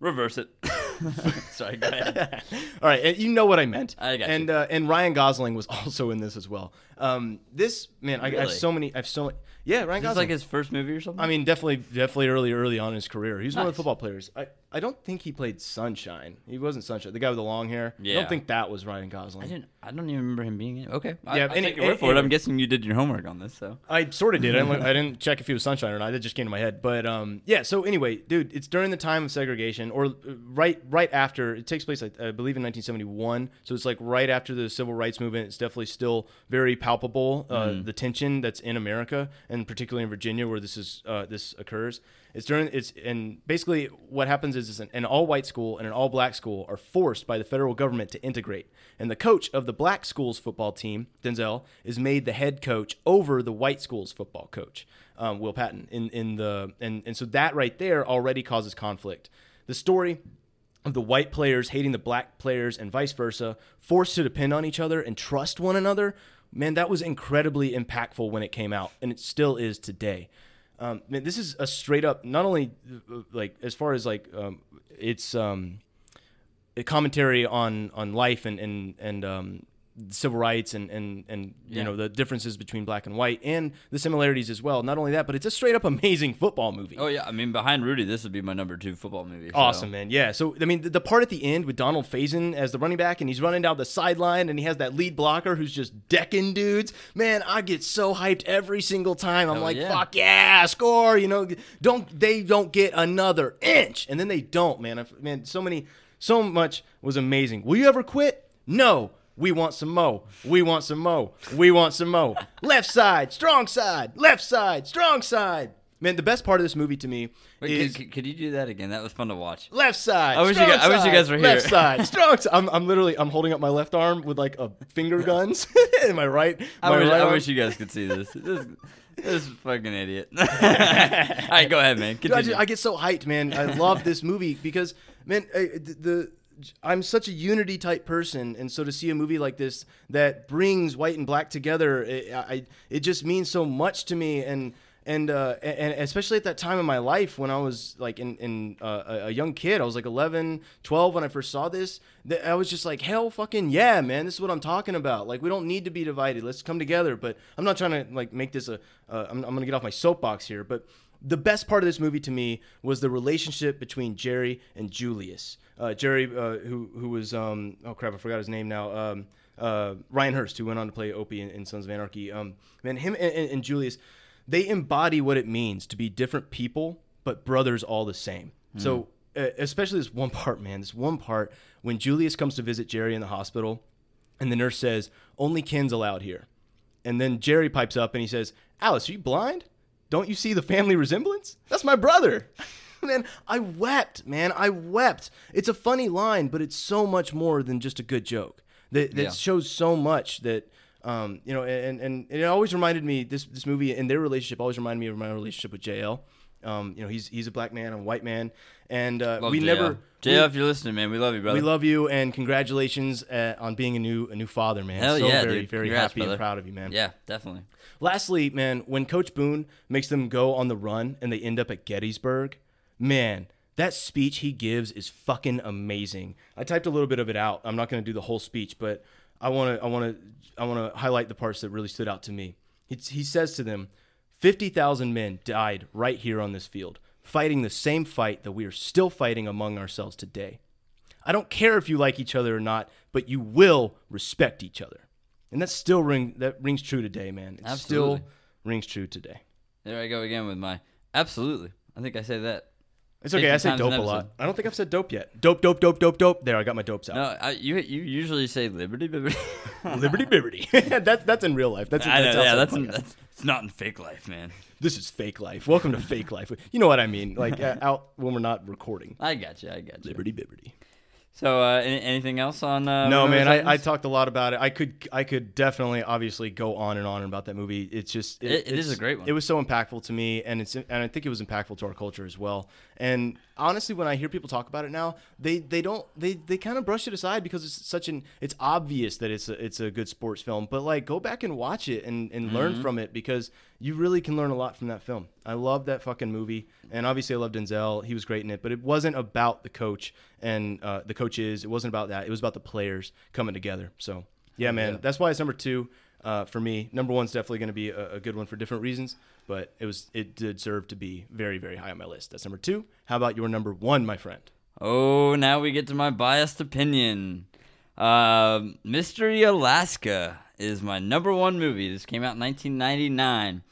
Reverse it. (laughs) (laughs) Sorry, go ahead. (laughs) All right, you know what I meant. I got you. and uh, and Ryan Gosling was (laughs) also in this as well. Um, this man, I, I have so many. I have so many. Yeah, Ryan Is this Gosling. like his first movie or something? I mean, definitely, definitely early, early on in his career. He's one of the football players. I, I don't think he played Sunshine. He wasn't Sunshine. The guy with the long hair. I don't think that was Ryan Gosling. I didn't. I don't even remember him being in. it. Okay. Yeah, I'll any- take your word for it. I'm guessing you did your homework on this. So. I sort of did. I didn't, I (laughs) didn't check if he was Sunshine or not. It just came to my head. But um, yeah. So anyway, dude, it's during the time of segregation, or uh, right right after. It takes place, I, I believe, in 1971. So it's like right after the civil rights movement. It's definitely still very palpable. Uh, The tension that's in America, and particularly in Virginia, where this is uh, this occurs. It's during it's and basically what happens is, is an, an all-white school and an all-black school are forced by the federal government to integrate, and the coach of the black school's football team, Denzel, is made the head coach over the white school's football coach, um, Will Patton. In in the and and so that right there already causes conflict. The story of the white players hating the black players and vice versa, forced to depend on each other and trust one another. Man, that was incredibly impactful when it came out, and it still is today. Um, man, this is a straight up, not only like as far as like um, it's um, a commentary on on life and and and um, civil rights and and and you Yeah. know the differences between black and white and the similarities as well. Not only that, but it's a straight up amazing football movie. Oh yeah. I mean, behind Rudy, this would be my number two football movie. so- Awesome, man. Yeah. So, I mean, the, the part at the end with Donald Faison as the running back and he's running down the sideline and he has that lead blocker who's just decking dudes. Man, I get so hyped every single time. I'm Hell like, yeah. fuck yeah, score. You know, don't they don't get another inch. And then they don't, man. I've, man, so many, so much was amazing. Will you ever quit? No. We want some mo. We want some mo. We want some mo. Left side, strong side. Left side, strong side. Man, the best part of this movie to me Wait, is could, could, you do that again? That was fun to watch. left side. I wish you guys- I wish you side, guys were here. Left side, (laughs) strong side. I'm, I'm literally I'm holding up my left arm with like a finger guns. (laughs) Am my right, I, wish, right I wish you guys could see this. This, this fucking idiot. (laughs) All right, go ahead, man. Dude, I, just, I get so hyped, man. I love this movie because, man, I, the I'm such a unity type person, and so to see a movie like this that brings white and black together, it, I, it just means so much to me, and and uh, and especially at that time in my life when I was like in, in uh, a young kid, I was like 11, 12 when I first saw this. That I was just like, hell, fucking yeah, man, this is what I'm talking about. Like, we don't need to be divided. Let's come together. But I'm not trying to like make this a. Uh, I'm, I'm gonna get off my soapbox here, but the best part of this movie to me was the relationship between Jerry and Julius. Uh, Jerry, uh, who who was um, oh crap, I forgot his name now. Um, uh, Ryan Hurst, who went on to play Opie in, in Sons of Anarchy. Um, man, him and, and, Julius, they embody what it means to be different people but brothers all the same. So uh, especially this one part, man, this one part when Julius comes to visit Jerry in the hospital, and the nurse says only Ken's allowed here. And then Jerry pipes up and he says, Alice, are you blind? Don't you see the family resemblance? That's my brother. (laughs) (laughs) man, I wept, man. I wept. It's a funny line, but it's so much more than just a good joke. That, that Yeah. shows so much that, um, you know, and, and it always reminded me, this, this movie and their relationship always reminded me of my relationship with JL. Um, you know, he's, he's a black man, I'm a white man. And uh, we JL. never. JL, if you're listening, man, we love you, brother. We love you and congratulations uh, on being a new a new father, man. Hell so yeah, very dude. very Congrats, happy brother. and proud of you, man. Yeah, definitely. Lastly, man, when Coach Boone makes them go on the run and they end up at Gettysburg, man, that speech he gives is fucking amazing. I typed a little bit of it out. I'm not going to do the whole speech, but I want to I want to I want to highlight the parts that really stood out to me. It's, he says to them, 50,000 men died right here on this field, fighting the same fight that we are still fighting among ourselves today. I don't care if you like each other or not, but you will respect each other. And that still ring that rings true today, man. It Absolutely. still rings true today. There I go again with my absolutely. I think I say that. It's okay. I say times an dope a lot. episode. I don't think I've said dope yet. Dope, dope, dope, dope, dope. There, I got my dopes out. No, I, you you usually say liberty, liberty. (laughs) Liberty, liberty. (laughs) (laughs) that's that's in real life. That's, I know, that's yeah, outside that's, the podcast. that's it's not in fake life, man. this is fake life. Welcome to fake life. You know what I mean? Like uh, out when we're not recording. I got you. I got you. Liberty, liberty. So, uh, any, anything else on? Uh, no man I, I talked a lot about it i could i could definitely obviously go on and on about that movie it's just It- it is it's- a great one. it was so impactful to me and it's and i think it was impactful to our culture as well and honestly when i hear people talk about it now they they don't they they kind of brush it aside because it's such an it's obvious that it's a it's a good sports film but like go back and watch it and and Mm-hmm. learn from it because you really can learn a lot from that film i love that fucking movie and obviously i love denzel he was great in it but it wasn't about the coach and uh, the coaches it wasn't about that it was about the players coming together so yeah man Yeah. that's why it's number two uh, for me. Number one's definitely going to be a, a good one for different reasons, but it was it did serve to be very very high on my list. That's number two. How about your number one, my friend? Oh, now we get to my biased opinion. Uh, Mystery Alaska is my number one movie. This came out in 1999.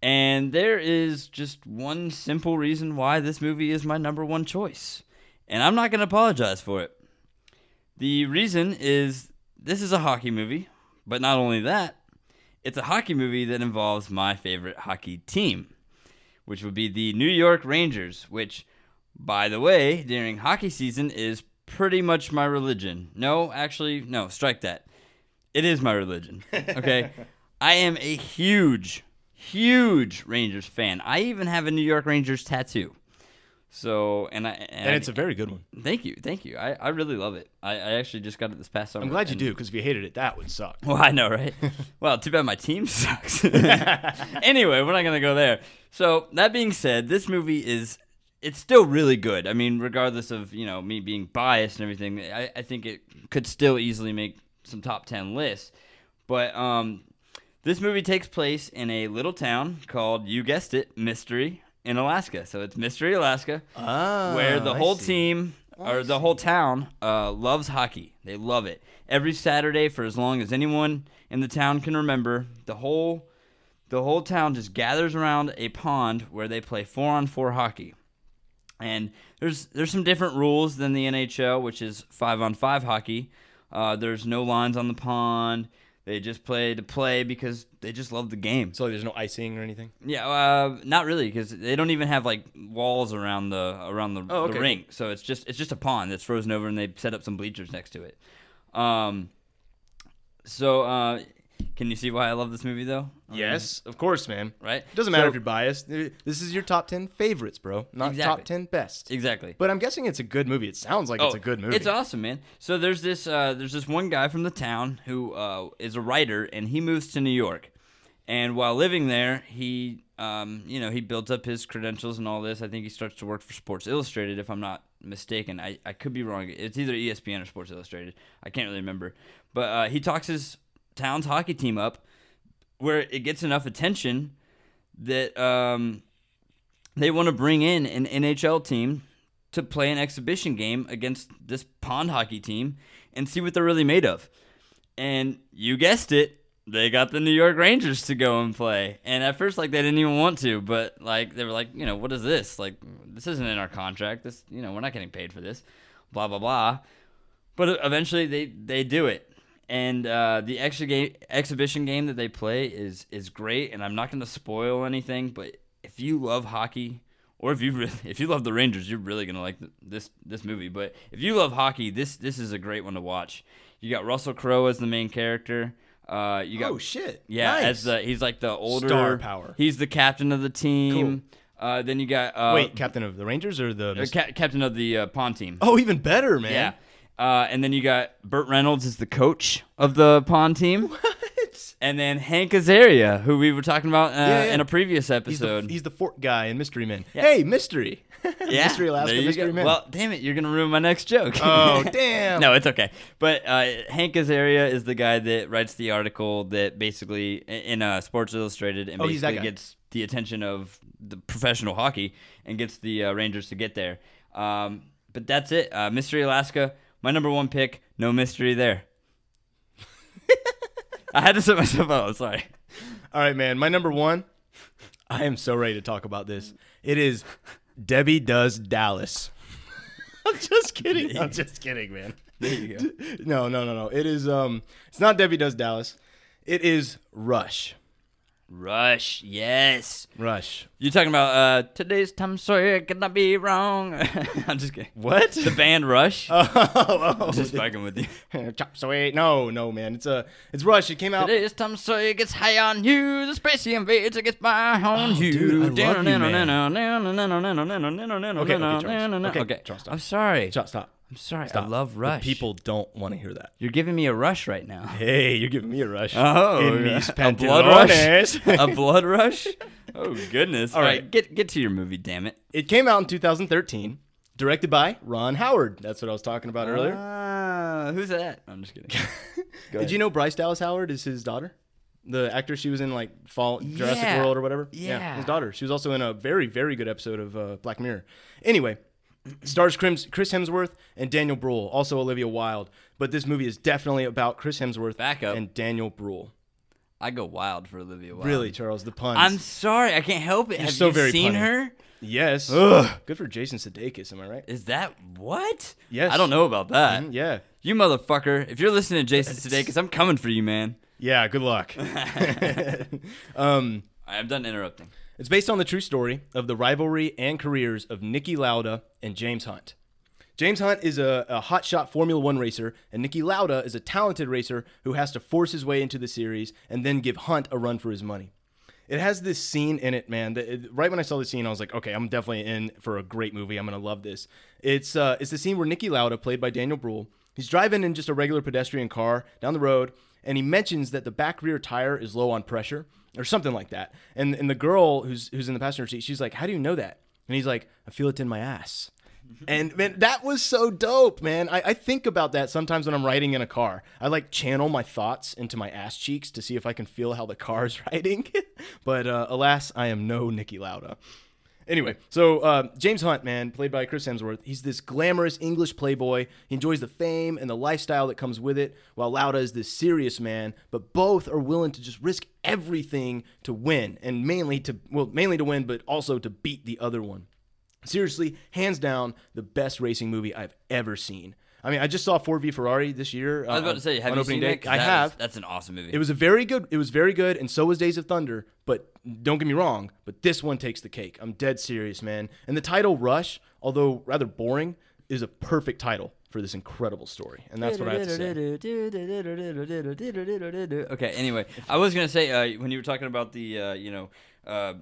And there is just one simple reason why this movie is my number one choice. And I'm not going to apologize for it. The reason is this is a hockey movie, but not only that, it's a hockey movie that involves my favorite hockey team, which would be the New York Rangers, which, by the way, during hockey season is pretty much my religion. No, actually, no, strike that. It is my religion. (laughs) Okay. I am a huge, huge Rangers fan. I even have a New York Rangers tattoo. So, and I and, And it's a very good one. thank you, thank you. I, I really love it. I, I actually just got it this past summer. I'm glad you do because if you hated it, that would suck. well, I know, right? (laughs) well, too bad my team (laughs) sucks. anyway, we're not gonna go there. So that being said, this movie is it's still really good. I mean, regardless of you know me being biased and everything, I, I think it could still easily make some top ten lists. But um, this movie takes place in a little town called, you guessed it, Mystery in Alaska. So it's Mystery, Alaska Ah, where the I whole see. team or the whole town uh, loves hockey. They love it. Every Saturday for as long as anyone in the town can remember, the whole the whole town just gathers around a pond where they play four on four hockey. And there's there's some different rules than the NHL, which is five on five hockey. Uh, there's no lines on the pond. They just play to play because they just love the game. So there's no icing or anything. Yeah, uh, not really, because they don't even have like walls around the around the, Oh, okay. the rink. So it's just it's just a pond that's frozen over, and they set up some bleachers next to it. Um, so uh, can you see why I love this movie though? Yes, of course, man. Right? Doesn't matter So- if you're biased. This is your top ten favorites, bro. Not Exactly. top ten best. Exactly. But I'm guessing it's a good movie. It sounds like it's a good movie. Oh, It's awesome, man. So there's this uh, there's this one guy from the town who uh, is a writer, and he moves to New York. And while living there, he um, you know he builds up his credentials and all this. I think he starts to work for Sports Illustrated, if I'm not mistaken. I, I could be wrong. It's either ESPN or Sports Illustrated. I can't really remember. But uh, he talks his town's hockey team up, where it gets enough attention that um, they want to bring in an NHL team to play an exhibition game against this pond hockey team and see what they're really made of. And you guessed it, they got the New York Rangers to go and play. And at first, like they didn't even want to, but like they were like, you know, what is this? Like this isn't in our contract. This, you know, we're not getting paid for this. Blah blah blah. But eventually, they they do it. And uh, the extra game, exhibition game that they play is is great. And I'm not going to spoil anything, but if you love hockey, or if you really, (laughs) if you love the Rangers, you're really gonna like this this movie. But if you love hockey, this this is a great one to watch. You got Russell Crowe as the main character. Uh, you got oh shit. yeah, Nice. as the he's like the older Star power. He's the captain of the team. Uh, then you got uh, Wait, captain of the Rangers or the? uh, ca- captain of the uh, pawn team. oh, even better, man. Yeah. Uh, and then you got Burt Reynolds as the coach of the pawn team. (laughs) What? And then Hank Azaria, who we were talking about uh, Yeah, yeah. in a previous He's the, episode. he's the fort guy in Mystery Men. Hey, Mystery. (laughs) yeah, Mystery Alaska, Mystery go. Men. Well, damn it, you're gonna ruin my next joke. oh, (laughs) damn. no, it's okay. But uh, Hank Azaria is the guy that writes the article that basically in uh, Sports Illustrated and Oh, basically gets the attention of the professional hockey and gets the uh, Rangers to get there. Um, but that's it. Uh, Mystery Alaska, my number one pick. No mystery there. (laughs) I had to set myself up. I'm sorry. All right, man. My number one. I am so ready to talk about this. It is Debbie Does Dallas. (laughs) I'm just kidding. I'm just kidding, man. There you go. No, no, no, no. It is um. It's not Debbie Does Dallas. It is Rush. Rush, yes. Rush. You're talking about uh, today's Tom Sawyer cannot be wrong. (laughs) I'm just kidding. What? The band Rush. (laughs) oh, oh, just fucking with you. (laughs) Chop suey. No, no, man. It's a. It's Rush. It came out. Today's Tom Sawyer gets high on you. The spacey invader gets by on you. dude, I love you, man. Okay, okay, Charles. Okay, okay. Charles, stop. I'm sorry. Stop. Stop. I'm sorry. Stop. I love The Rush. people don't want to hear that. You're giving me a rush right now. Hey, you're giving me a rush. Oh, In a blood rush. (laughs) a blood rush. (laughs) Oh goodness. All All right. right, get get to your movie. Damn it. It came out in 2013, directed by Ron Howard. That's what I was talking about earlier. Ah, who's that? I'm just kidding. (laughs) Go Did you know Bryce Dallas Howard is his daughter? the actor She was in like Fall Jurassic Yeah. World or whatever. Yeah. his daughter. She was also in a very very good episode of uh, Black Mirror. Anyway, stars Chris Chris Hemsworth and Daniel Bruhl, also Olivia Wilde. But this movie is definitely about Chris Hemsworth Back up. and Daniel Bruhl. I go wild for Olivia Wilde. Really, Charles, the puns. I'm sorry, I can't help it. You've so you very seen punny. her? yes. Good for Jason Sudeikis. Am I right? Is that what? Yes. I don't know about that. Mhm, yeah. You motherfucker! If you're listening to Jason (laughs) Sudeikis, I'm coming for you, man. Yeah. Good luck. (laughs) (laughs) um. I'm done interrupting. It's based on the true story of the rivalry and careers of Niki Lauda and James Hunt. James Hunt is a, a hotshot Formula One racer, and Niki Lauda is a talented racer who has to force his way into the series and then give Hunt a run for his money. It has this scene in it, man. That it- right when I saw the scene, I was like, okay, I'm definitely in for a great movie. I'm gonna love this. It's uh, it's the scene where Niki Lauda, played by Daniel Bruhl, he's driving in just a regular pedestrian car down the road, and he mentions that the back rear tire is low on pressure or something like that. And and the girl who's who's in the passenger seat, she's like, how do you know that? And he's like, I feel it in my ass. (laughs) And man, that was so dope, man. I, I think about that sometimes when I'm riding in a car. I like channel my thoughts into my ass cheeks to see if I can feel how the car is (laughs) riding. but uh, alas, I am no Niki Lauda. Anyway, so uh, James Hunt, man, played by Chris Hemsworth, he's this glamorous English playboy. He enjoys the fame and the lifestyle that comes with it, while Lauda is this serious man. But both are willing to just risk everything to win, and mainly to well, mainly to win, but also to beat the other one. Seriously, hands down, the best racing movie I've ever seen. I mean, I just saw Ford v Ferrari this year. I was about to say, have you seen day. I that have. was- that's an awesome movie. It was a very good. It was very good, and so was Days of Thunder. But don't get me wrong. But this one takes the cake. I'm dead serious, man. And the title Rush, although rather boring, is a perfect title for this incredible story. And that's what I have to say. (laughs) Okay. Anyway, I was gonna say uh, when you were talking about the uh, you know uh,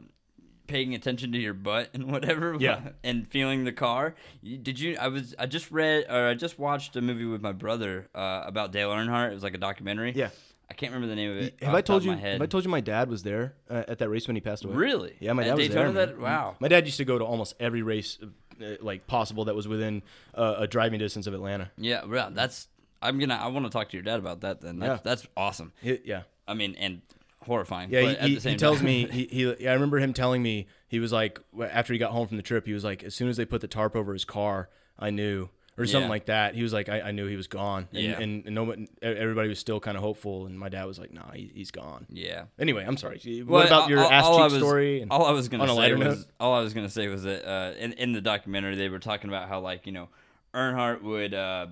paying attention to your butt and whatever, Yeah. (laughs) and feeling the car. Did you? I was. I just read or I just watched a movie with my brother uh, about Dale Earnhardt. It was like a documentary. Yeah. I can't remember the name of it. Have I told you? Have I told you my dad was there uh, at that race when he passed away? Really? Yeah, my At dad was Daytona there. that- wow. My dad used to go to almost every race, uh, like possible that was within uh, a driving distance of Atlanta. Yeah. Well, that's. I'm gonna. I want to talk to your dad about that. Then that's Yeah. that's awesome. He- yeah. I mean, and horrifying. Yeah, he, at he, the same he tells time- me (laughs) he, he yeah, I remember him telling me he was like after he got home from the trip he was like as soon as they put the tarp over his car I knew or something Yeah. like that he was like I, I knew he was gone and, Yeah. and, and no one everybody was still kind of hopeful and my dad was like nah he, he's gone yeah. anyway I'm sorry what Well, about your all- ass all I cheek was- story and- all I was gonna say was note? all I was gonna say was that uh, in in the documentary they were talking about how like you know Earnhardt would uh,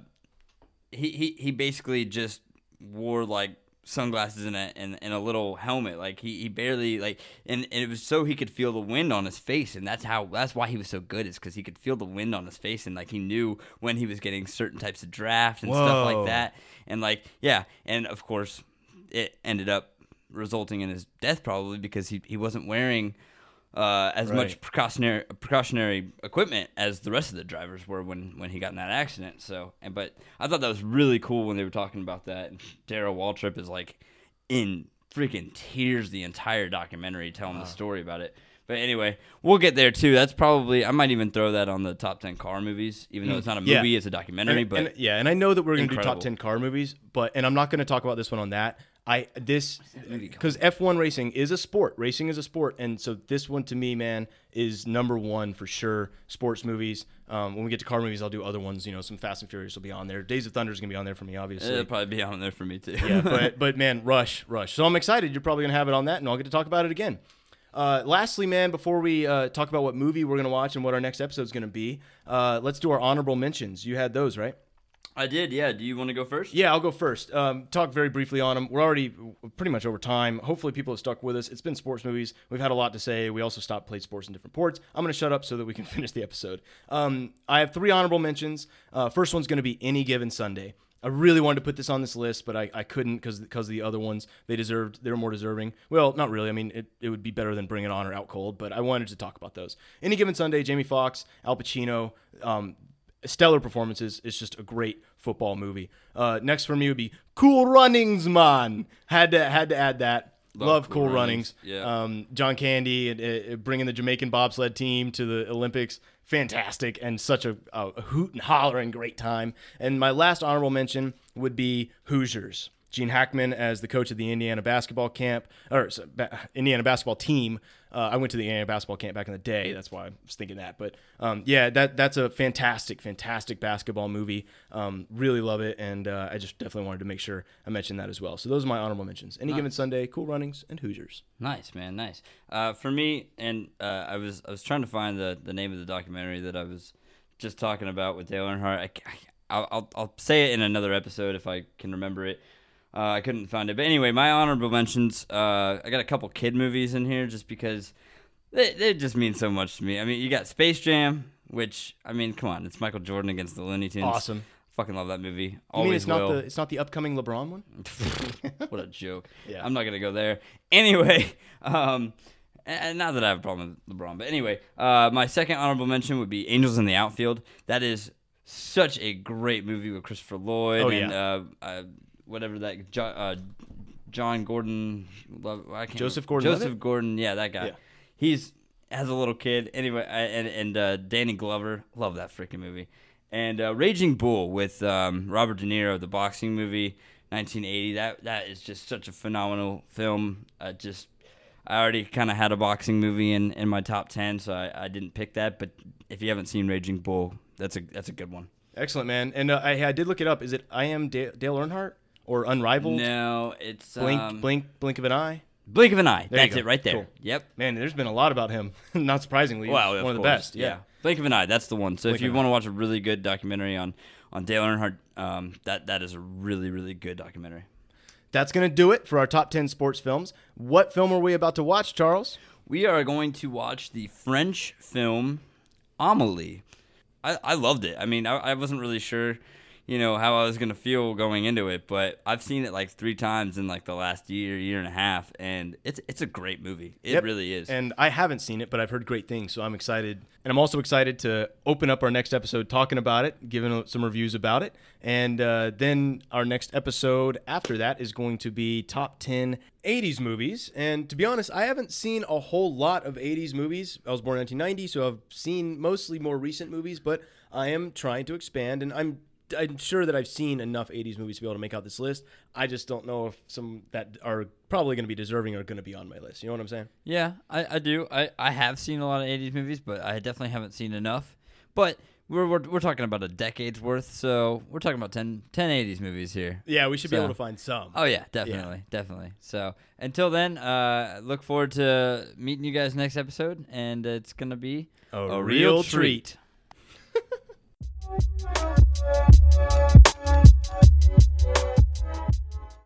he he he basically just wore like sunglasses and a and, and a little helmet. Like he, he barely like and, and it was so he could feel the wind on his face and that's how that's why he was so good is because he could feel the wind on his face and like he knew when he was getting certain types of draft and stuff like that. And like yeah and of course it ended up resulting in his death probably because he, he wasn't wearing uh, as much precautionary precautionary equipment as the rest of the drivers were when, when he got in that accident. So, and but I thought that was really cool when they were talking about that. And Darrell Waltrip is like in freaking tears the entire documentary telling the story about it. But anyway, we'll get there too. That's probably I might even throw that on the top ten car movies, even though it's not a Mm. Yeah. movie, it's a documentary. and, but and- yeah and I know that we're gonna do top 10 car movies but and I'm not gonna talk about this one on that I this because F1 racing is a sport. Racing is a sport, and so this one to me, man, is number one for sure. Sports movies. Um, when we get to car movies, I'll do other ones. You know, some Fast and Furious will be on there. Days of Thunder is gonna be on there for me, obviously. it'll probably be on there for me too. yeah, but (laughs) but man, Rush, Rush. So I'm excited. You're probably gonna have it on that, and I'll get to talk about it again. Uh, lastly, man, before we uh, talk about what movie we're gonna watch and what our next episode is gonna be, uh, let's do our honorable mentions. You had those, right? I did. Yeah. Do you want to go first? Yeah, I'll go first. Um, talk very briefly on them. We're already pretty much over time. Hopefully, people have stuck with us. It's been sports movies. We've had a lot to say. We also stopped played sports in different ports. I'm going to shut up so that we can (laughs) finish the episode. Um, I have three honorable mentions. Uh, first one's going to be Any Given Sunday. I really wanted to put this on this list, but I, I couldn't because because the other ones they deserved they were more deserving. Well, not really. I mean, it, it would be better than Bring It On or Out Cold, but I wanted to talk about those. Any Given Sunday, Jamie Foxx, Al Pacino, um, stellar performances. It's just a great football movie. Uh, next for me would be Cool Runnings, man. Had to had to add that. Love, Cool, Runnings. Yeah. Um, John Candy and uh, bringing the Jamaican bobsled team to the Olympics. Fantastic and such a, a hoot and holler and great time. And my last honorable mention would be Hoosiers. Gene Hackman as the coach of the Indiana basketball camp or Indiana basketball team. Uh, I went to the Indiana basketball camp back in the day. That's why I was thinking that. But um, yeah, that that's a fantastic, fantastic basketball movie. Um, really love it, and uh, I just definitely wanted to make sure I mentioned that as well. So those are my honorable mentions. Any given Sunday, Cool Runnings, and Hoosiers. Nice man, nice. Uh, for me, and uh, I was I was trying to find the, the name of the documentary that I was just talking about with Dale Earnhardt. I, will I'll I'll say it in another episode if I can remember it. Uh, I couldn't find it, but anyway, my honorable mentions. Uh, I got a couple kid movies in here just because they they just mean so much to me. I mean, you got Space Jam, which I mean, come on, it's Michael Jordan against the Looney Tunes. Awesome. Fucking love that movie. You mean Always it's not the it's not the upcoming LeBron one? (laughs) what a joke. Yeah. I'm not gonna go there. Anyway, (laughs) um, and not that I have a problem with LeBron, but anyway, uh, my second honorable mention would be Angels in the Outfield. That is such a great movie with Christopher Lloyd Oh, and yeah. uh, uh, whatever that jo- uh, John Gordon, love, I can't Joseph remember. Gordon-Levitt? Joseph Gordon, yeah, that guy. Yeah. He's as a little kid. Anyway, I, and and uh, Danny Glover, love that freaking movie. And uh, Raging Bull with um, Robert De Niro, the boxing movie, 1980. That that is just such a phenomenal film. Uh, just I already kind of had a boxing movie in, in my top ten, so I, I didn't pick that. But if you haven't seen Raging Bull, that's a that's a good one. Excellent, man. And uh, I, I did look it up. Is it I am Dale, Dale Earnhardt or Unrivaled? No, it's Blink, um, blink, blink of an eye. blink of an eye. There That's it right there. Cool. Yep. Man, there's been a lot about him. (laughs) Not surprisingly, one of the best. Yeah. Blink of an Eye, that's the one. So Blink if you want to watch a really good documentary on on Dale Earnhardt, um, that that is a really really good documentary. That's gonna do it for our top ten sports films. What film are we about to watch, Charles? We are going to watch the French film Amelie. I, I loved it. I mean, I, I wasn't really sure, you know, how I was gonna feel going into it, but I've seen it like three times in like the last year, year and a half, and it's it's a great movie. It Yep. really is. And I haven't seen it, but I've heard great things, so I'm excited. And I'm also excited to open up our next episode talking about it, giving some reviews about it. And uh, then our next episode after that is going to be top 10 80s movies. And to be honest, I haven't seen a whole lot of 80s movies. I was born in 1990, so I've seen mostly more recent movies, but I am trying to expand, and I'm I'm sure that I've seen enough 80s movies to be able to make out this list. I just don't know if some that are probably going to be deserving are going to be on my list. You know what I'm saying? Yeah, I, I do. I, I have seen a lot of 80s movies, but I definitely haven't seen enough. But we're, we're, we're talking about a decade's worth, so we're talking about 10, 10 80s movies here. Yeah, we should be able to find some. Oh, yeah, definitely. Definitely. So until then, uh, look forward to meeting you guys next episode, and it's going to be A real treat. (laughs) Thank you.